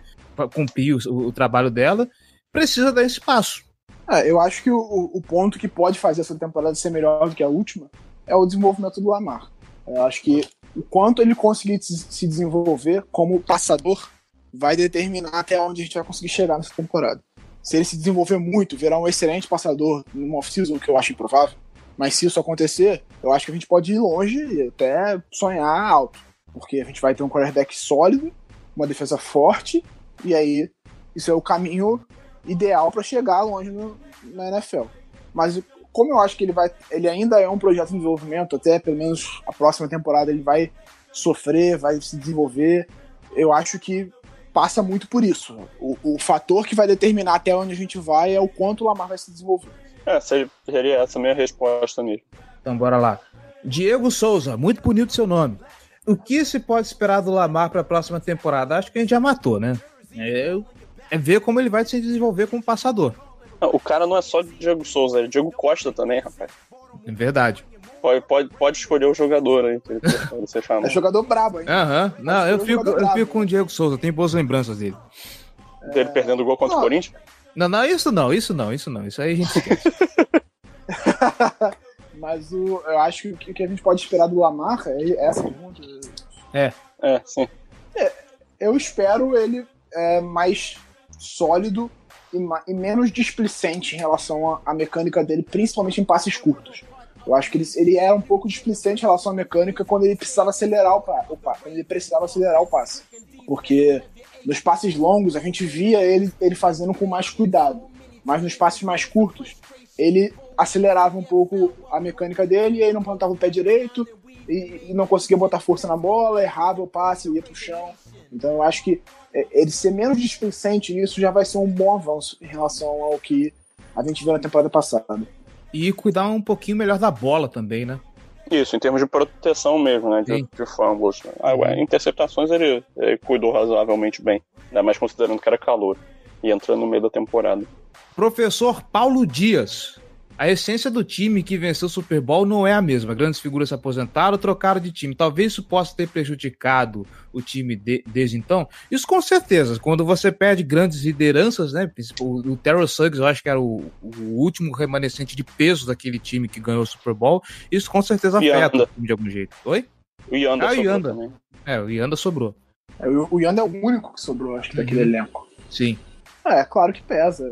cumprir o, o trabalho dela, precisa dar esse passo. É, eu acho que o, o, ponto que pode fazer essa temporada ser melhor do que a última é o desenvolvimento do Lamar. Eu acho que o quanto ele conseguir se desenvolver como passador vai determinar até onde a gente vai conseguir chegar nessa temporada. Se ele se desenvolver muito, virar um excelente passador numa off-season, que eu acho improvável, mas se isso acontecer, eu acho que a gente pode ir longe e até sonhar alto. Porque a gente vai ter um quarterback sólido, uma defesa forte, e aí isso é o caminho ideal para chegar longe no, na NFL. Mas como eu acho que ele vai. Ele ainda é um projeto de desenvolvimento, até pelo menos a próxima temporada ele vai sofrer, vai se desenvolver. Eu acho que passa muito por isso. O, o fator que vai determinar até onde a gente vai é o quanto o Lamar vai se desenvolver. É, seria essa a minha resposta mesmo. Então bora lá. Diego Souza, muito bonito seu nome. O que se pode esperar do Lamar para a próxima temporada? Acho que a gente já matou, né? É, é ver como ele vai se desenvolver como passador. Não, o cara não é só Diego Souza, é Diego Costa também, rapaz. É verdade. Pode, pode, pode escolher o jogador aí, que você chama. É jogador brabo, hein? Aham. Uhum. Não, eu fico, eu fico com o Diego Souza, tenho boas lembranças dele. Dele é... perdendo o gol contra não. o Corinthians? Não, não, isso não, isso não, isso não. Isso aí a gente esquece. Mas o, eu acho que o que a gente pode esperar do Lamar é essa pergunta. É. É, sim. É, eu espero ele é, mais sólido e, e, menos displicente em relação à mecânica dele, principalmente em passes curtos. Eu acho que ele, ele era um pouco displicente em relação à mecânica quando ele precisava acelerar o, pa, o passe, quando ele precisava acelerar o passe. Porque nos passes longos a gente via ele, ele fazendo com mais cuidado. Mas nos passes mais curtos, ele acelerava um pouco a mecânica dele e aí não plantava o pé direito e, e não conseguia botar força na bola, errava o passe, ia pro chão. Então eu acho que é, ele ser menos displicente nisso já vai ser um bom avanço em relação ao que a gente viu na temporada passada. E cuidar um pouquinho melhor da bola também, né? Isso, em termos de proteção mesmo, né? De, de fumbles. Ah, ué, interceptações ele, ele, cuidou razoavelmente bem. Ainda mais considerando que era calor. E entrando no meio da temporada. Professor Paulo Dias. A essência do time que venceu o Super Bowl não é a mesma. Grandes figuras se aposentaram, trocaram de time. Talvez isso possa ter prejudicado o time de, desde então. Isso com certeza. Quando você perde grandes lideranças, né? O, o Terrell Suggs, eu acho que era o, o, último remanescente de peso daquele time que ganhou o Super Bowl. Isso com certeza afeta o time de algum jeito. Oi? O Yanda ah, sobrou Yanda. também. É, o Yanda sobrou. É, o, Yanda é o único que sobrou, acho que, daquele Uhum. elenco. Sim. É, claro que pesa.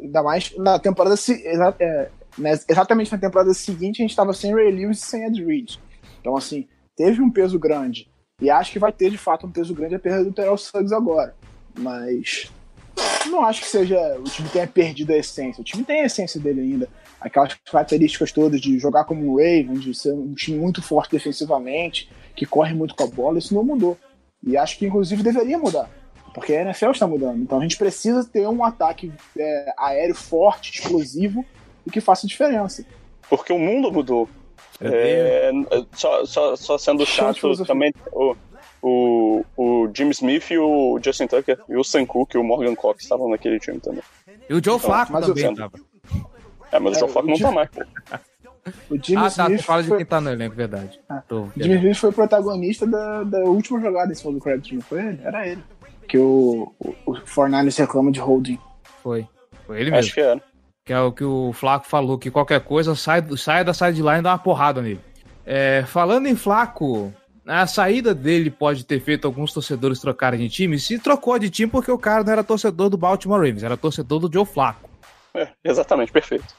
Ainda mais na temporada. se- é, né, exatamente na temporada seguinte, a gente tava sem Ray Lewis e sem Ed Reed. Então, assim, teve um peso grande. E acho que vai ter, de fato, um peso grande a perda do Terrell Suggs agora. Mas. Não acho que seja. O time tenha perdido a essência. O time tem a essência dele ainda. Aquelas características todas de jogar como um Raven, de ser um time muito forte defensivamente, que corre muito com a bola, isso não mudou. E acho que, inclusive, deveria mudar. Porque a NFL está mudando. Então a gente precisa ter um ataque é, aéreo forte, explosivo e que faça diferença. Porque o mundo mudou. É, só, só, só sendo de chato também o, o, o Jim Smith e o Justin Tucker e o Sam Cook e o Morgan Cox estavam naquele time também. E o Joe Flacco mas também. É, mas o É, Joe Flacco o não Jim- tá mais, pô. O Jimmy Ah, tá. Smith Tu fala de foi, quem tá no elenco, verdade. Ah, Tô- Jimmy Smith foi protagonista da, da última jogada em cima do Crabtree, não foi ele? Era ele. Que o, o, o 49ers reclama de holding. Foi. Foi ele mesmo. Acho que era. Que é o que o Flaco falou, que qualquer coisa sai, sai da sideline e dá uma porrada nele. É, falando em Flaco, a saída dele pode ter feito alguns torcedores trocarem de time. Se trocou de time porque o cara não era torcedor do Baltimore Ravens, era torcedor do Joe Flaco. É, exatamente, perfeito.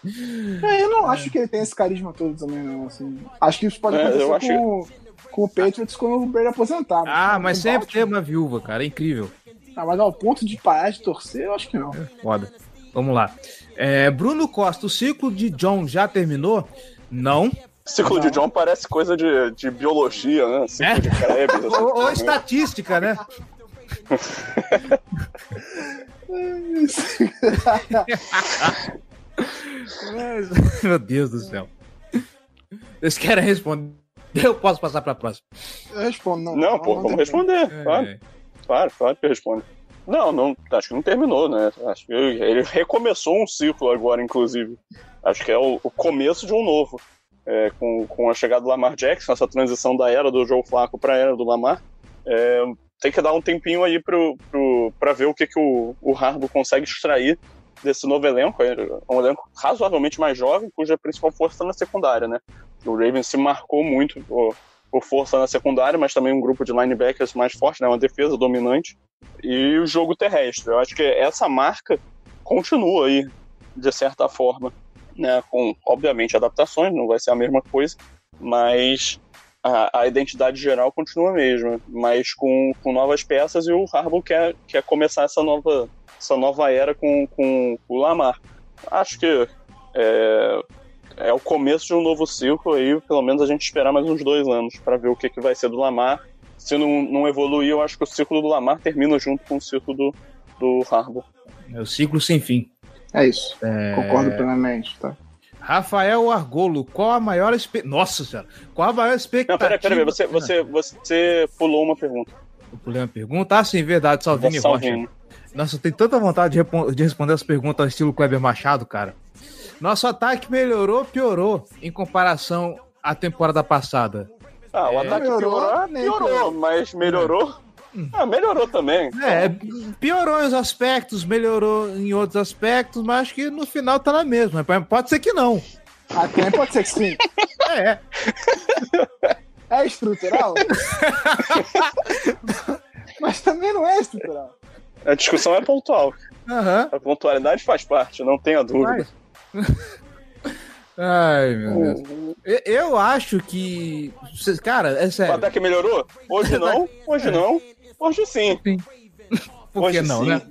É, eu não acho que ele tem esse carisma todo também, não. Assim. Acho que isso pode É, acontecer eu acho com, com o Patriots quando o Brady aposentar. Ah, mas sempre tem uma viúva, cara, é incrível. Ah, mas ao ponto de parar de torcer, eu acho que não. Foda. Vamos lá. É, Bruno Costa, o ciclo de John já terminou? Não. Ciclo de John parece coisa de, de biologia, né? Ciclo É? de Krebs. assim. Ou, ou estatística, né? Mas- Meu Deus do céu. Vocês querem responder? Eu posso passar para a próxima. Eu respondo, não. Não, pô, vamos responder. Claro, É. claro, claro que responde. Não, não, acho que não terminou, né? Acho que ele recomeçou um ciclo agora, inclusive. Acho que é o, o começo de um novo. É, com, com a chegada do Lamar Jackson, essa transição da era do Joe Flacco para a era do Lamar. É, tem que dar um tempinho aí pra ver o que, que o, o Harbaugh consegue extrair desse novo elenco. É um elenco razoavelmente mais jovem, cuja principal força está na secundária, né? O Ravens se marcou muito por força na secundária, mas também um grupo de linebackers mais forte, né? Uma defesa dominante. E o jogo terrestre. Eu acho que essa marca continua aí, de certa forma. Né? Com, obviamente, adaptações, não vai ser a mesma coisa, mas a, a identidade geral continua a mesma, mas com, com novas peças e o Harbaugh quer, quer começar essa nova, essa nova era com, com o Lamar. Acho que é, é o começo de um novo ciclo aí, pelo menos a gente esperar mais uns dois anos para ver o que, que vai ser do Lamar. Se não, não evoluir, eu acho que o ciclo do Lamar termina junto com o ciclo do, do Harbaugh. É o ciclo sem fim. É isso. É. Concordo plenamente, tá? Rafael Argolo, qual a maior espe... Nossa senhora, qual a maior Não, expectativa? peraí, peraí, você, você, você pulou uma pergunta. Eu pulei uma pergunta. Ah, sim, verdade, Salvini Rocha. Salvini. Nossa, eu tenho tanta vontade de, de responder as perguntas ao estilo Kleber Machado, cara. Nosso ataque melhorou, piorou em comparação à temporada passada. Ah, o É. ataque Melhorou, piorou, nem piorou, piorou. mas melhorou. Ah, melhorou também. É, piorou em uns aspectos, melhorou em outros aspectos, mas acho que no final tá na mesma. Pode ser que não. Até pode ser que sim. É, É estrutural? Mas também não é estrutural. A discussão é pontual. aham. A pontualidade faz parte, não tenha dúvida. Mas- Ai, meu Deus. Eu- Eu acho que. Cara, é O sério. ataque melhorou? Hoje não, hoje não, hoje sim. Por que não, sim. né?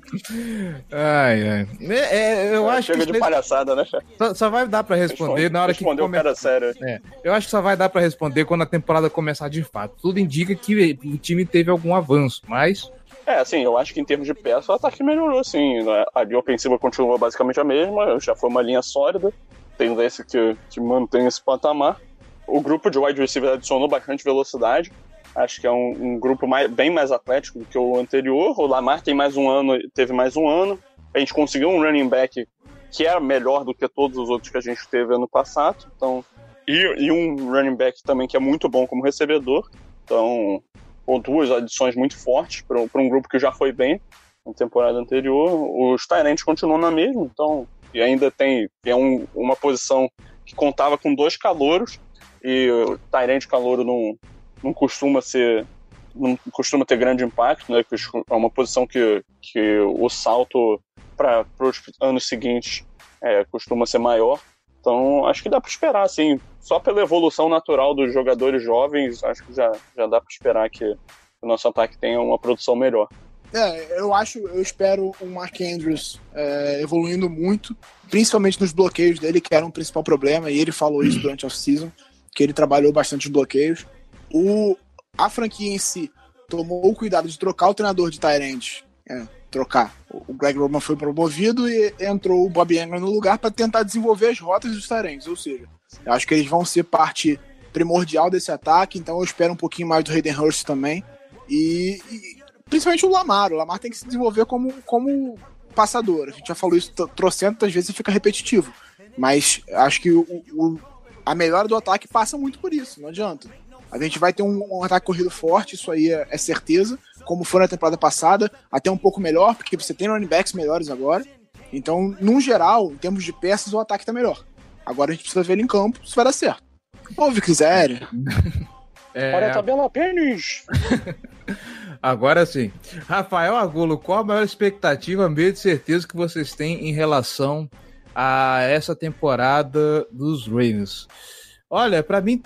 Ai, ai. É, é, eu acho Chega que de palhaçada, né, chefe? só, só vai dar pra responder na hora que Respondeu o começar. cara sério. É, eu acho que só vai dar pra responder quando a temporada começar de fato. Tudo indica que o time teve algum avanço, mas É, assim, eu acho que em termos de peça, o ataque melhorou, sim. A linha ofensiva continua basicamente a mesma, já foi uma linha sólida, tendência que, que mantém esse patamar. O grupo de wide receiver adicionou bastante velocidade, acho que é um, um grupo mais- bem mais atlético do que o anterior. O Lamar tem mais um ano, teve mais um ano. A gente conseguiu um running back que é melhor do que todos os outros que a gente teve ano passado, então e, e um running back também que é muito bom como recebedor. Então, ou duas adições muito fortes para um, grupo que já foi bem na temporada anterior. Os Tyrants continuam na mesma, então, e ainda tem é um, uma posição que contava com dois calouros, e o Tyrant calouro não, não costuma ser. não costuma ter grande impacto, né? É uma posição que, que o salto para os anos seguintes é, costuma ser maior. Então, acho que dá para esperar, assim, só pela evolução natural dos jogadores jovens, acho que já, já dá para esperar que o nosso ataque tenha uma produção melhor. É, eu acho, eu espero o Mark Andrews é, evoluindo muito, principalmente nos bloqueios dele, que era um principal problema, e ele falou isso durante a off-season, que ele trabalhou bastante os bloqueios. O, a franquia em si tomou o cuidado de trocar o treinador de Tyrande, é, trocar. O Greg Roman foi promovido e entrou o Bob Engram no lugar para tentar desenvolver as rotas dos Tyrands, ou seja, eu acho que eles vão ser parte primordial desse ataque, então eu espero um pouquinho mais do Hayden Hurst também. E, e principalmente o Lamar. O Lamar tem que se desenvolver como, como passador. A gente já falou isso tro- trocentas vezes e fica repetitivo. Mas acho que o, o, a melhora do ataque passa muito por isso, não adianta. A gente vai ter um, um ataque corrido forte, isso aí é, é certeza, como foi na temporada passada, até um pouco melhor, porque você tem running backs melhores agora. Então, num geral, em termos de peças, o ataque tá melhor. Agora a gente precisa ver ele em campo se vai dar certo. Ouve, quiser. É, Olha a tabela pênis! Agora sim. Rafael Agulo, qual a maior expectativa, medo de certeza que vocês têm em relação a essa temporada dos Ravens? Olha, pra mim,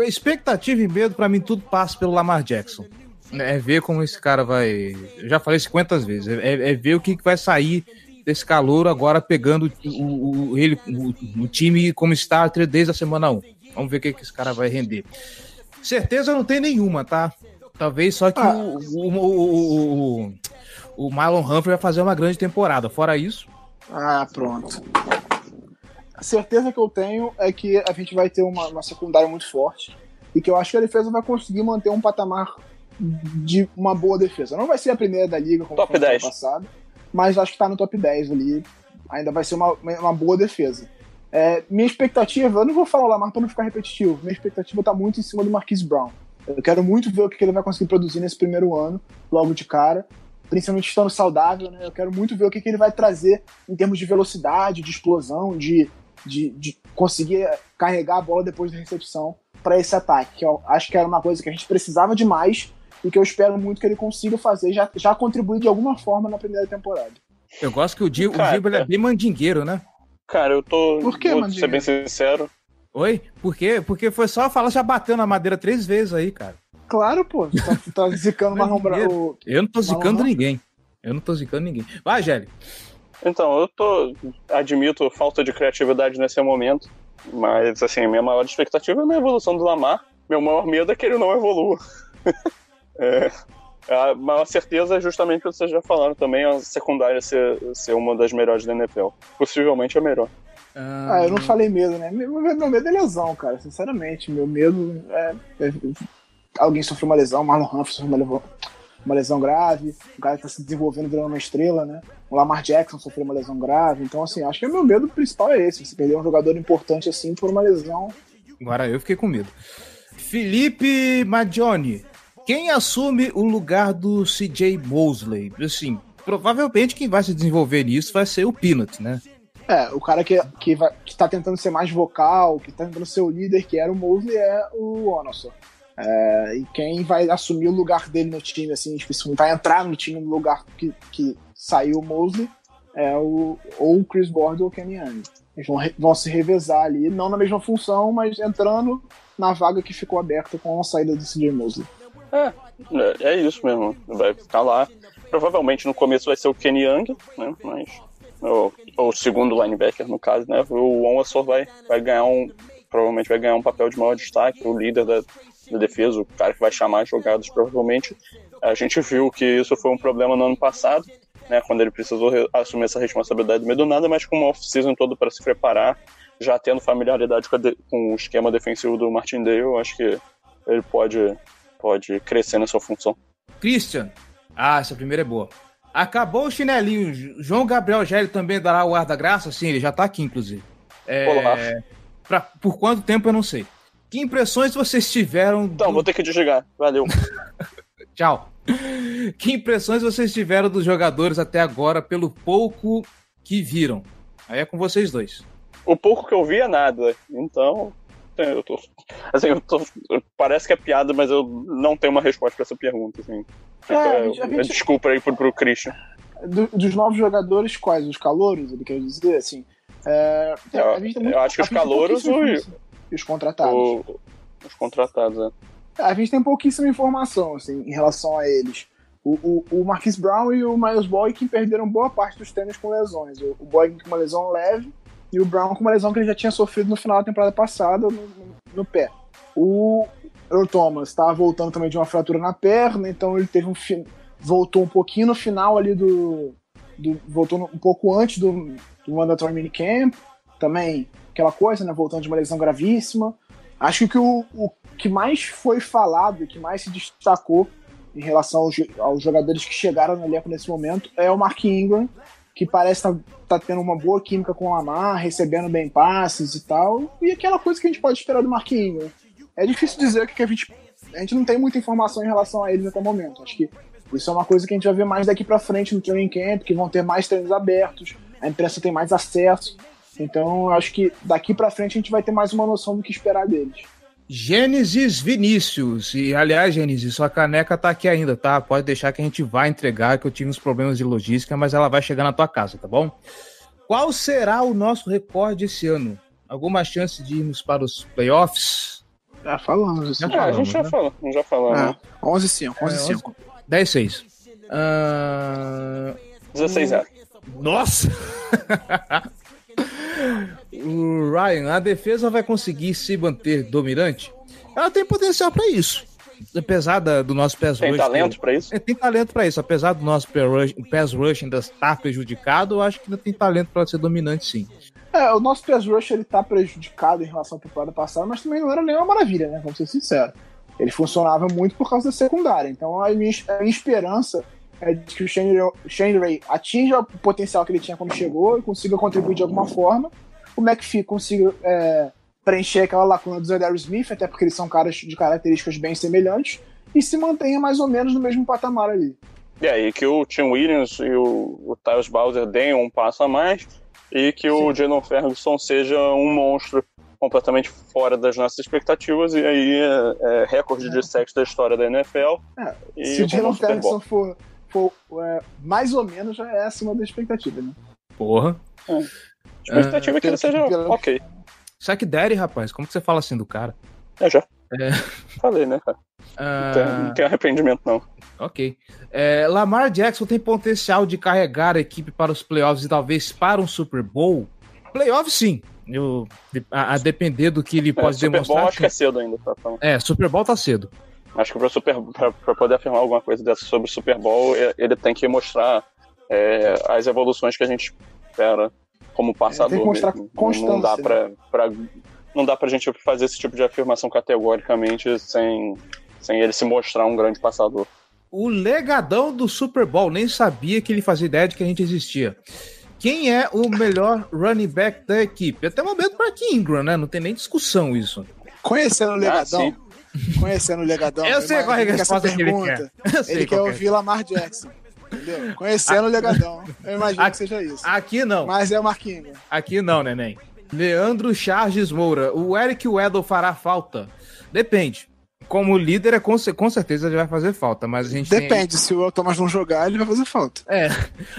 expectativa e medo, pra mim, tudo passa pelo Lamar Jackson. É ver como esse cara vai. Eu já falei 50 vezes. É, é ver o que que vai sair desse calor agora pegando o, o, ele, o, o time como starter desde a semana 1. Vamos ver o que, que esse cara vai render. Certeza não tem nenhuma, tá? Talvez só que Ah. o, o, o, o, o Marlon Humphrey vai fazer uma grande temporada. Fora isso, Ah, pronto. A certeza que eu tenho é que a gente vai ter uma, uma secundária muito forte e que eu acho que a defesa vai conseguir manter um patamar de uma boa defesa. Não vai ser a primeira da liga como Top foi no ano 10. passado, mas acho que tá no top 10 ali. Ainda vai ser uma, uma boa defesa. É, minha expectativa, eu não vou falar o Lamar pra não ficar repetitivo, minha expectativa tá muito em cima do Marquise Brown. Eu quero muito ver o que que ele vai conseguir produzir nesse primeiro ano, logo de cara principalmente estando saudável, né? Eu quero muito ver o que, que ele vai trazer em termos de velocidade, de explosão, de, de, de conseguir carregar a bola depois da recepção para esse ataque. Que eu acho que era uma coisa que a gente precisava demais e que eu espero muito que ele consiga fazer, já, já contribuir de alguma forma na primeira temporada. eu gosto que o Dibo, ele é bem mandingueiro, né? Cara, eu tô. Por que, vou ser bem sincero. Oi? Por quê? Porque foi só falar, já bateu na madeira três vezes aí, cara. Claro, pô, tu tá, tá zicando o Marlon Brown. o- Eu não tô zicando ninguém. Eu não tô zicando ninguém. Vai, Gelli. Então, eu tô. Admito falta de criatividade nesse momento. Mas, assim, minha maior expectativa é a evolução do Lamar. Meu maior medo é que ele não evolua. É, a maior certeza é justamente o que vocês já falaram também, a secundária ser, ser uma das melhores da NFL. Possivelmente a melhor. Ah, eu não falei medo, né? Meu, meu medo é lesão, cara, sinceramente. Meu medo é, é- alguém sofreu uma lesão, Marlon Humphrey sofreu uma, levo- uma lesão grave, o cara tá se desenvolvendo virando uma estrela, né? O Lamar Jackson sofreu uma lesão grave, então assim, acho que o meu medo principal é esse, você perder um jogador importante assim por uma lesão. Agora eu fiquei com medo. Felipe Magione. Quem assume o lugar do CJ Mosley? Assim, provavelmente quem vai se desenvolver nisso vai ser o Peanut, né? É, o cara que, que, vai, que tá tentando ser mais vocal, que tá tentando ser o líder, que era o Mosley, é o Onosso. É, e quem vai assumir o lugar dele no time, assim, vai entrar no time no lugar que, que saiu o Mosley, é o, ou o Chris Board ou o Kenny Young. Eles vão, vão se revezar ali, não na mesma função, mas entrando na vaga que ficou aberta com a saída do CJ Mosley. É, é isso mesmo. Vai ficar lá. Provavelmente no começo vai ser o Kenny Young, né? Mas. Ou, o segundo linebacker, no caso, né? O Onwassor vai, vai ganhar um. Provavelmente vai ganhar um papel de maior destaque, o líder da, da defesa, o cara que vai chamar as jogadas, provavelmente. A gente viu que isso foi um problema no ano passado, né? Quando ele precisou re- assumir essa responsabilidade no meio do nada, mas com uma off-season todo para se preparar, já tendo familiaridade com, de- com o esquema defensivo do Martindale, eu acho que ele pode, pode crescer nessa função. Christian. Ah, essa primeira é boa. Acabou o chinelinho. João Gabriel Gelli também dará o ar da graça? Sim, ele já tá aqui, inclusive. É, Olá. pra- por quanto tempo eu não sei. Que impressões vocês tiveram? Então, do- vou ter que desligar. Valeu. Tchau. Que impressões vocês tiveram dos jogadores até agora, pelo pouco que viram? Aí é com vocês dois. O pouco que eu vi é nada. Então, eu tô. Assim, eu tô. Parece que é piada, mas eu não tenho uma resposta pra essa pergunta. Assim. É, a Fica- gente- a gente- Desculpa aí pro, pro Christian. Do- dos novos jogadores, quais? Os calouros, ele quer dizer, assim. É, Eu- a gente tem muito- eu acho que os calouros e-. E os contratados. O- os contratados, né? A gente tem pouquíssima informação, assim, em relação a eles. O, o, o Marquis Brown e o Miles Boykin perderam boa parte dos tênis com lesões. O, o Boykin com uma lesão leve e o Brown com uma lesão que ele já tinha sofrido no final da temporada passada no, no- pé. O Earl Thomas estava voltando também de uma fratura na perna, então ele teve um voltou um pouquinho no final ali do, do voltou um pouco antes do, do mandatory minicamp, também aquela coisa, né, voltando de uma lesão gravíssima. Acho que o, o que mais foi falado e que mais se destacou em relação aos, aos jogadores que chegaram no elenco nesse momento é o Mark Ingram, que parece tá, tá tendo uma boa química com o Lamar, recebendo bem passes e tal. E aquela coisa que a gente pode esperar do Mark Ingram. É difícil dizer o que que a gente. A gente não tem muita informação em relação a eles até o momento. Acho que isso é uma coisa que a gente vai ver mais daqui pra frente no training camp, que vão ter mais treinos abertos, a imprensa tem mais acesso. Então, acho que daqui pra frente a gente vai ter mais uma noção do que esperar deles. Gênesis Vinícius. E, aliás, Gênesis, sua caneca tá aqui ainda, tá? Pode deixar que a gente vai entregar, que eu tive uns problemas de logística, mas ela vai chegar na tua casa, tá bom? Qual será o nosso recorde esse ano? Alguma chance de irmos para os playoffs? Já falamos. Já Ah, a gente já né? falou, já falou, É, né? 11 5, 11 5. 10 6. Ah, 16 0 Nossa! o Ryan, a defesa vai conseguir se manter dominante? Ela tem potencial para isso. Apesar da- do nosso pass Tem rush talento ter- pra isso? É, tem talento para isso. Apesar do nosso pass rush, ainda estar prejudicado, eu acho que ainda tem talento para ser dominante, sim. É, o nosso pass rush ele tá prejudicado em relação à temporada passada, mas também não era nenhuma maravilha, né? Vamos ser sinceros. Ele funcionava muito por causa da secundária. Então a minha, a minha esperança é de que o Shane, Shane Ray atinja o potencial que ele tinha quando chegou e consiga contribuir de alguma forma. O McPhee consiga é, preencher aquela lacuna do Zadar Smith, até porque eles são caras de características bem semelhantes, e se mantenha mais ou menos no mesmo patamar ali. E aí, que o Tim Williams e o, o Tyus Bowser deem um passo a mais e que o Jalen Ferguson seja um monstro completamente fora das nossas expectativas e aí é, é recorde de sexo da história da NFL. É, e se o Jalen. Ferguson for, for é, mais ou menos, já é acima da expectativa, né? Porra. A expectativa é que ele seja ok. Saque Daddy, rapaz, como que você fala assim do cara? É, já. É. Falei, né, cara? Ah, Não tem, não tem arrependimento, não. Ok. É, Lamar Jackson tem potencial de carregar a equipe para os playoffs e talvez para um Super Bowl? Playoffs, sim. Eu, a, a depender do que ele É, pode Super demonstrar. Bowl acho que é cedo ainda, tá falando. É, Super Bowl tá cedo. Acho que pra, Super, pra, pra poder afirmar alguma coisa dessa sobre o Super Bowl, é- ele tem que mostrar é, as evoluções que a gente espera como passador. tem que mostrar mesmo. constância, Não dá né? pra, pra, não dá pra gente fazer esse tipo de afirmação categoricamente sem, sem ele se mostrar um grande passador. O legadão do Super Bowl, nem sabia que ele fazia ideia de que a gente existia. Quem é o melhor running back da equipe? Até o momento, Mark Ingram, né? Não tem nem discussão isso. Conhecendo o Legadão, sim. conhecendo o Legadão, Eu sei qual é a resposta que ele pergunta, quer. Ele quer é. ouvir Lamar Jackson. Entendeu? Conhecendo o Legadão. Eu imagino Aqui- que seja isso. Aqui não. Mas é o Marquinhos. Aqui não, neném. Leandro Charles Moura. O Eric Weddle fará falta? Depende. Como líder, é com, com certeza ele vai fazer falta, mas a gente tem- Depende, se o Thomas não jogar, ele vai fazer falta. É.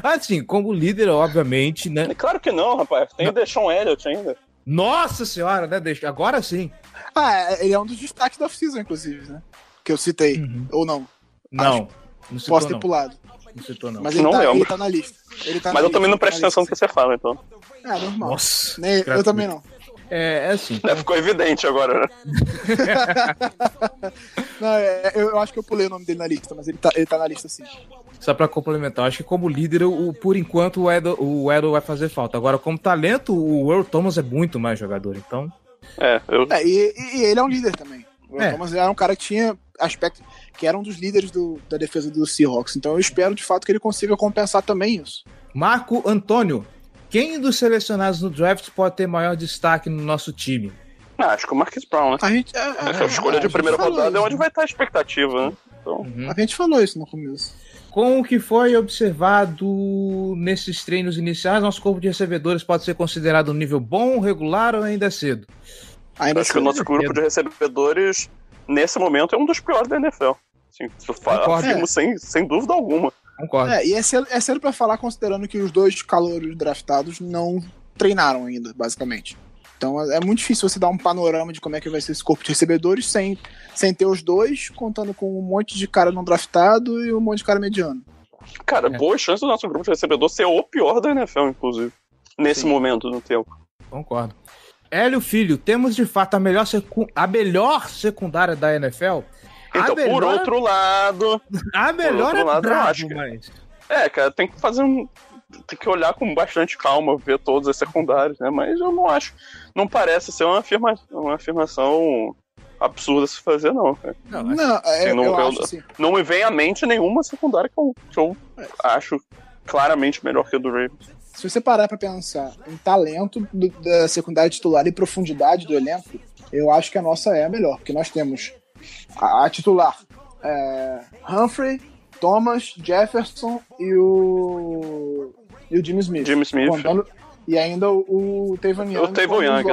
Assim, como líder, obviamente, né? É Claro que não, rapaz. Tem o Deshaun Elliott ainda. Nossa senhora, né? Deixa... Agora sim. Ah, é- ele é um dos destaques da off-season, inclusive, né? Que eu citei. Uhum. Ou não. Não. Não citou, Posso ter não. pulado. Não citou, não. Mas ele, Não tá, lembro. ele tá na lista. Ele tá Mas na eu também lista, não presto tá atenção no que você fala, então. É, normal. Nossa. Nem- eu também não. É, é assim. É, ficou evidente agora, né? Não, é, eu, eu acho que eu pulei o nome dele na lista, mas ele tá, ele tá na lista sim. Só pra complementar, acho que como líder, o, por enquanto, o Edo, o Edo vai fazer falta. Agora, como talento, o Earl Thomas é muito mais jogador, então. É, eu, É, e, e- ele é um líder também. O É. Thomas era um cara que tinha aspecto. Que era um dos líderes do- da defesa do Seahawks. Então eu espero de fato que ele consiga compensar também isso. Marco Antônio. Quem dos selecionados no draft pode ter maior destaque no nosso time? ah, acho que o Marquis Brown, né? A gente. é, Essa escolha a de primeira rodada é isso, onde vai estar a expectativa, né? Então, Uhum. A gente falou isso no começo. Com o que foi observado nesses treinos iniciais, nosso corpo de recebedores pode ser considerado um nível bom, regular ou ainda é cedo? Ainda acho que o nosso grupo de recebedores, nesse momento, é um dos piores da NFL. Concordo. afirmo sem, sem dúvida alguma. Concordo. É, e é cedo, é cedo pra falar, considerando que os dois calouros draftados não treinaram ainda, basicamente. Então é é muito difícil você dar um panorama de como é que vai ser esse corpo de recebedores sem, sem ter os dois, contando com um monte de cara não draftado e um monte de cara mediano. Cara, É. boas chances do nosso grupo de recebedor ser o pior da NFL, inclusive. Nesse Sim. momento do tempo. Concordo. Hélio Filho, temos de fato a melhor, secu- a melhor secundária da NFL? A Então, por melhor- outro lado. A melhor outro é lado, eu acho que- mas... É, cara, tem que fazer um. Tem que olhar com bastante calma, ver todos os secundários, né? Mas eu não acho. Não parece ser uma, afirma, uma afirmação absurda se fazer, não. cara. Não, Não, é, Sim, não- eu eu- acho assim. Não me vem à mente nenhuma secundária que eu, que eu acho claramente melhor que o do Ravens. Se você parar pra pensar em talento do- da secundária titular e profundidade do elenco, eu acho que a nossa é a melhor, porque nós temos a, a titular é, Humphrey, Thomas, Jefferson e o e o Jimmy Smith. Jimmy Smith. Contando- e ainda o, o Tavon Young. O Tavon Young.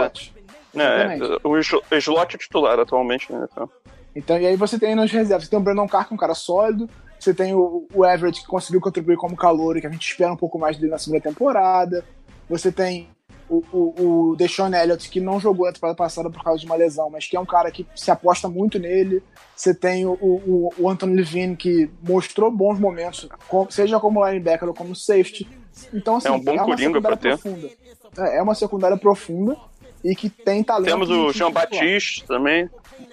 É, Exatamente. o sl- slot é titular atualmente, né? Então. Então, e aí você tem nas reservas, você tem o Brandon Carr, que é um cara sólido, você tem o, o Everett, que conseguiu contribuir como calor, que a gente espera um pouco mais dele na segunda temporada. Você tem o, o, o Deshaun Elliott, que não jogou a temporada passada por causa de uma lesão, mas que é um cara que se aposta muito nele. Você tem o, o, o Anthony Levine, que mostrou bons momentos, seja como linebacker ou como safety. Então, assim, É um bom uma coringa pra secundária ter. profunda. É, é uma secundária profunda e que tem talento. Temos o Jean. Batiste também.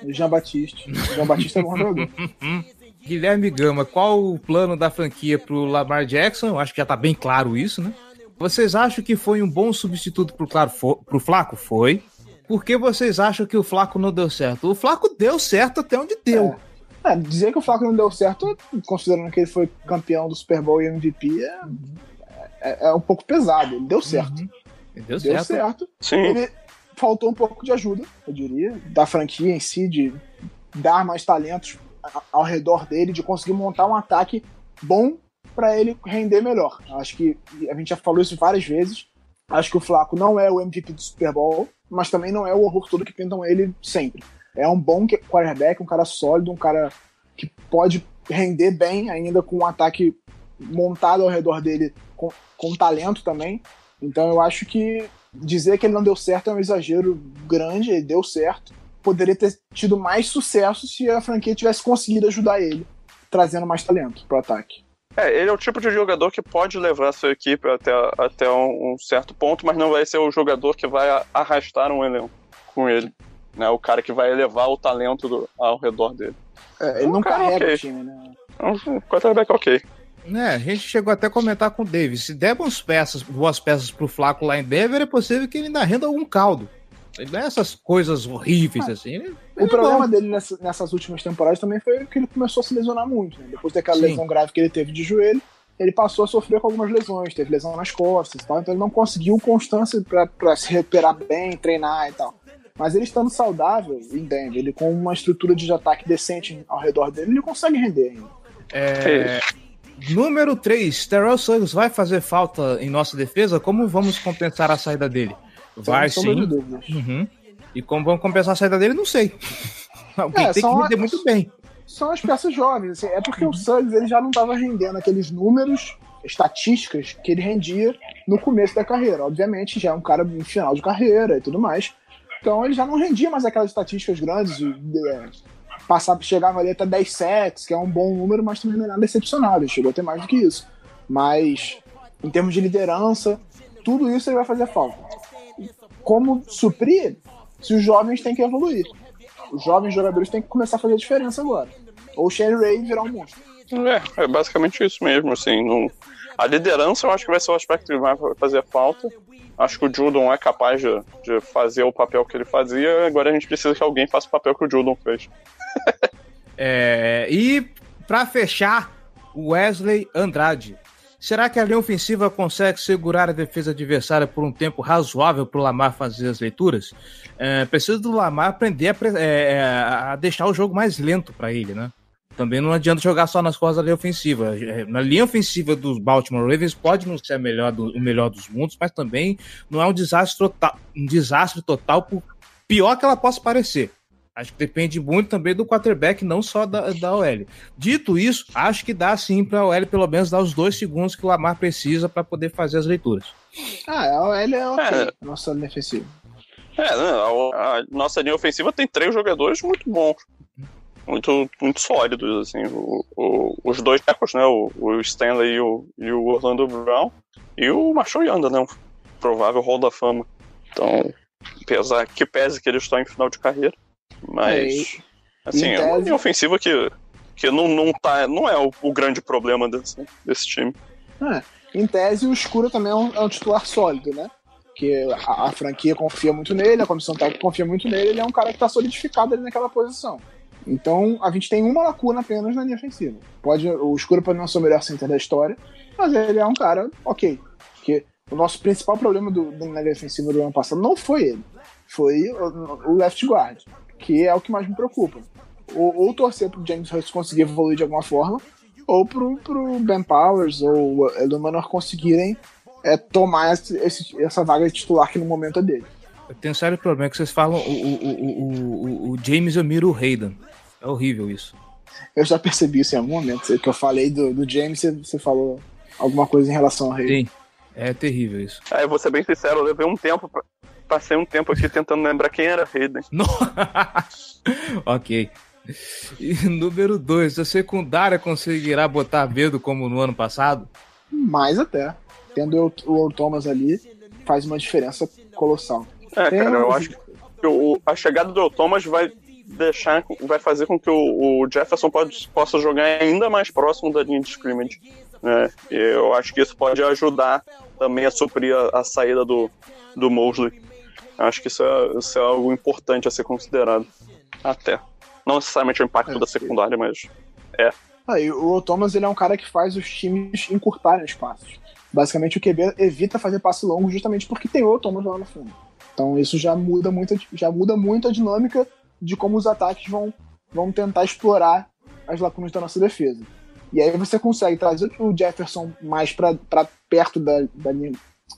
Jean Batiste. Jean Batiste é bom jogador. Guilherme Gama, qual o plano da franquia pro Lamar Jackson? Eu acho que já tá bem claro isso, né? Vocês acham que foi um bom substituto pro, claro, fo- pro Flaco? Foi. Por que vocês acham que o Flaco não deu certo? O Flaco deu certo até onde deu. É, dizer que o Flaco não deu certo, considerando que ele foi campeão do Super Bowl e MVP, é, é, é um pouco pesado. Ele deu certo. Deu Deu certo. certo. Sim. Ele faltou um pouco de ajuda, eu diria, da franquia em si, de dar mais talentos ao redor dele, de conseguir montar um ataque bom para ele render melhor. Acho que a gente já falou isso várias vezes. Acho que o Flaco não é o MVP do Super Bowl, mas também não é o horror todo que pintam ele sempre. É um bom quarterback, um cara sólido, um cara que pode render bem ainda com um ataque montado ao redor dele com, com talento também. Então eu acho que dizer que ele não deu certo é um exagero grande, ele deu certo. Poderia ter tido mais sucesso se a franquia tivesse conseguido ajudar ele, trazendo mais talento pro ataque. É, ele é o tipo de jogador que pode levar a sua equipe até, até um, um certo ponto, mas não vai ser o jogador que vai arrastar um elenco com ele. Né? O cara que vai elevar o talento do- ao redor dele. É, ele não cara, carrega ok. o time, né? Então, um quarterback ok. É, a gente chegou até a comentar com o Davis. Se der boas peças, boas peças pro Flaco lá em Denver, é possível que ele ainda renda algum caldo. Ele não é essas coisas horríveis assim. Ele, O é problema bom. dele nessa- nessas últimas temporadas também foi que ele começou a se lesionar muito. Né? Depois daquela Sim. lesão grave que ele teve de joelho, ele passou a sofrer com algumas lesões, teve lesão nas costas e tal, então ele não conseguiu constância pra- pra se recuperar bem, treinar e tal. Mas ele estando saudável em Denver, ele com uma estrutura de ataque decente ao redor dele, ele consegue render ainda. É, número 3, Terrell Suggs vai fazer falta em nossa defesa? Como vamos compensar a saída dele? Vai sombra de sim. Uhum. E como vamos compensar a saída dele, não sei. Alguém É, tem que são render as- muito bem. São as peças jovens, assim, é porque o Suggs ele já não estava rendendo aqueles números, estatísticas que ele rendia no começo da carreira. Obviamente, já é um cara em final de carreira e tudo mais. Então ele já não rendia mais aquelas estatísticas grandes, de, de, é, passava, chegava ali até 10 sets, que é um bom número, mas também não é nada excepcional, ele chegou a ter mais do que isso. Mas em termos de liderança, tudo isso ele vai fazer falta. Como suprir se os jovens têm que evoluir? Os jovens jogadores têm que começar a fazer a diferença agora. Ou o Sherry Ray virar um monstro. É, é basicamente isso mesmo, assim. Não... A liderança eu acho que vai ser o aspecto que vai fazer falta. Acho que o Judon é capaz de, de fazer o papel que ele fazia, agora a gente precisa que alguém faça o papel que o Judon fez. É, e pra fechar, o Wesley Andrade. Será que a linha ofensiva consegue segurar a defesa adversária por um tempo razoável para o Lamar fazer as leituras? É, precisa do Lamar aprender a, é, é, a deixar o jogo mais lento para ele, né? Também não adianta jogar só nas costas da linha ofensiva. É, Na linha ofensiva dos Baltimore Ravens pode não ser melhor do- o melhor dos mundos, mas também não é um desastre total, um desastre total por pior que ela possa parecer. Acho que depende muito também do quarterback, não só da, da OL. Dito isso, acho que dá sim para a OL pelo menos dar os dois segundos que o Lamar precisa para poder fazer as leituras. Ah, ele é ok, É. nossa linha ofensiva. É, a, a nossa linha ofensiva tem três jogadores muito bons. Muito, muito sólidos, assim. O, o- os dois tecos, né? O, o Stanley e o, e o Orlando Brown. E o Marshall Yanda, né? Um provável Hall da Fama. Então, apesar que pese que eles estão em final de carreira. Mas, assim, em é uma linha ofensiva que, que não, não, tá, não é o, o grande problema desse, desse time. É. Em tese, o Escuro também é um, é um titular sólido, né? Que a, a franquia confia muito nele, a comissão técnica confia muito nele, ele é um cara que tá solidificado ali naquela posição. Então a gente tem uma lacuna apenas na linha ofensiva. Pode, o Escuro pode não ser o melhor center da história, mas ele é um cara ok. Porque o nosso principal problema do, do, na linha ofensiva do ano passado não foi ele, foi o, o left guard, que é o que mais me preocupa. Ou, ou torcer pro James Hurst conseguir evoluir de alguma forma, ou pro, pro Ben Powers ou o Illuminor conseguirem é, tomar esse, esse, essa vaga de titular que no momento é dele. Eu tenho um sério problema que vocês falam o, o, o, o, James O'Miro Hayden. É horrível isso. Eu já percebi isso em algum momento. Que eu falei do, do James, você falou alguma coisa em relação ao Hayden. Sim, é terrível isso. É, eu vou ser bem sincero, eu levei um tempo pra, Passei um tempo aqui tentando lembrar quem era Hayden. ok. E número 2, a secundária conseguirá botar medo como no ano passado? Mais até. Tendo o Earl Thomas ali, faz uma diferença colossal. É, Tem cara, eu acho que o, a chegada do Thomas vai deixar, vai fazer com que o, o Jefferson pode, possa jogar ainda mais próximo da linha de scrimmage. Né? E eu acho que isso pode ajudar também a suprir a, a saída do, do Mosley. Acho que isso é, isso é algo importante a ser considerado. Até. Não necessariamente o impacto é, da secundária, mas é. Ah, o Thomas ele é um cara que faz os times encurtarem os passos. Basicamente o QB evita fazer passe longo justamente porque tem o Thomas lá no fundo. Então isso já muda muito, já muda muito a dinâmica de como os ataques vão, vão tentar explorar as lacunas da nossa defesa. E aí você consegue trazer o Jefferson mais para perto da, da, linha,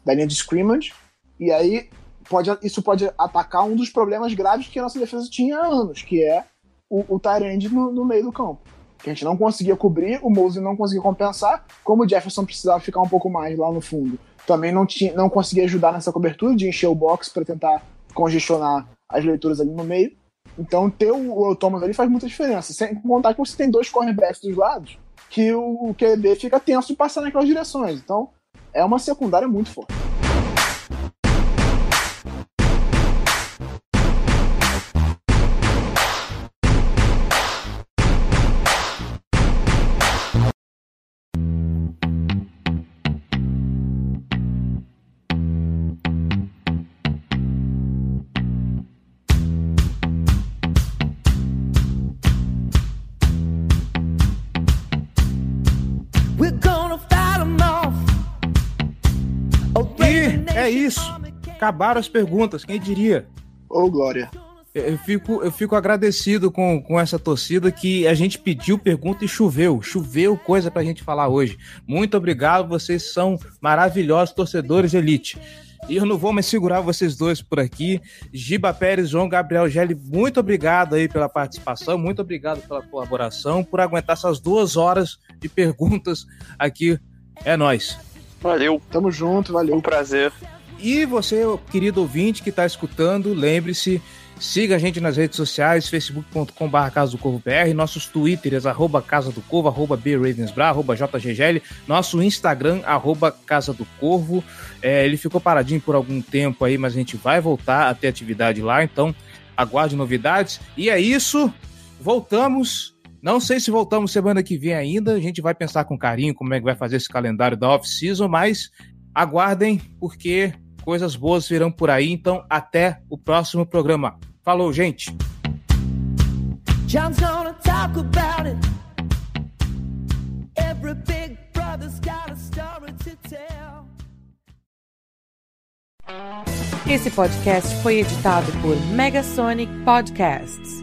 da linha de scrimmage, e aí pode, isso pode atacar um dos problemas graves que a nossa defesa tinha há anos, que é o, o no, no meio do campo. Que a gente não conseguia cobrir, o Mosley não conseguia compensar, como o Jefferson precisava ficar um pouco mais lá no fundo. Também não, tinha, não conseguia ajudar nessa cobertura de encher o box para tentar congestionar as leituras ali no meio. Então ter o, o Thomas ali faz muita diferença. Sem contar que você tem dois cornerbacks dos lados, que o, o QB fica tenso de passar naquelas direções. Então é uma secundária muito forte. Isso. Acabaram as perguntas, quem diria? Ô, oh, Glória. Eu fico, eu fico agradecido com, com essa torcida que a gente pediu pergunta e choveu. Choveu coisa pra gente falar hoje. Muito obrigado, vocês são maravilhosos torcedores elite. E eu não vou mais segurar vocês dois por aqui. Giba Pérez, João Gabriel Gelli, muito obrigado aí pela participação, muito obrigado pela colaboração, por aguentar essas duas horas de perguntas aqui. É nós. Valeu. Tamo junto, valeu. Um prazer. E você, querido ouvinte que está escutando, lembre-se, siga a gente nas redes sociais, facebook.com.br Casa do Corvo nossos twitters, arroba Casa do Corvo, arroba BRavensBra, arroba JGGL, nosso Instagram, arroba Casa do Corvo. É, ele ficou paradinho por algum tempo aí, mas a gente vai voltar a ter atividade lá, então aguarde novidades. E é isso, voltamos não sei se voltamos semana que vem ainda. A gente vai pensar com carinho como é que vai fazer esse calendário da off-season, mas aguardem, porque coisas boas virão por aí. Então, até o próximo programa. Falou, gente! John's gonna talk about it. Every big brother's got a story to tell. Esse podcast foi editado por Megasonic Podcasts.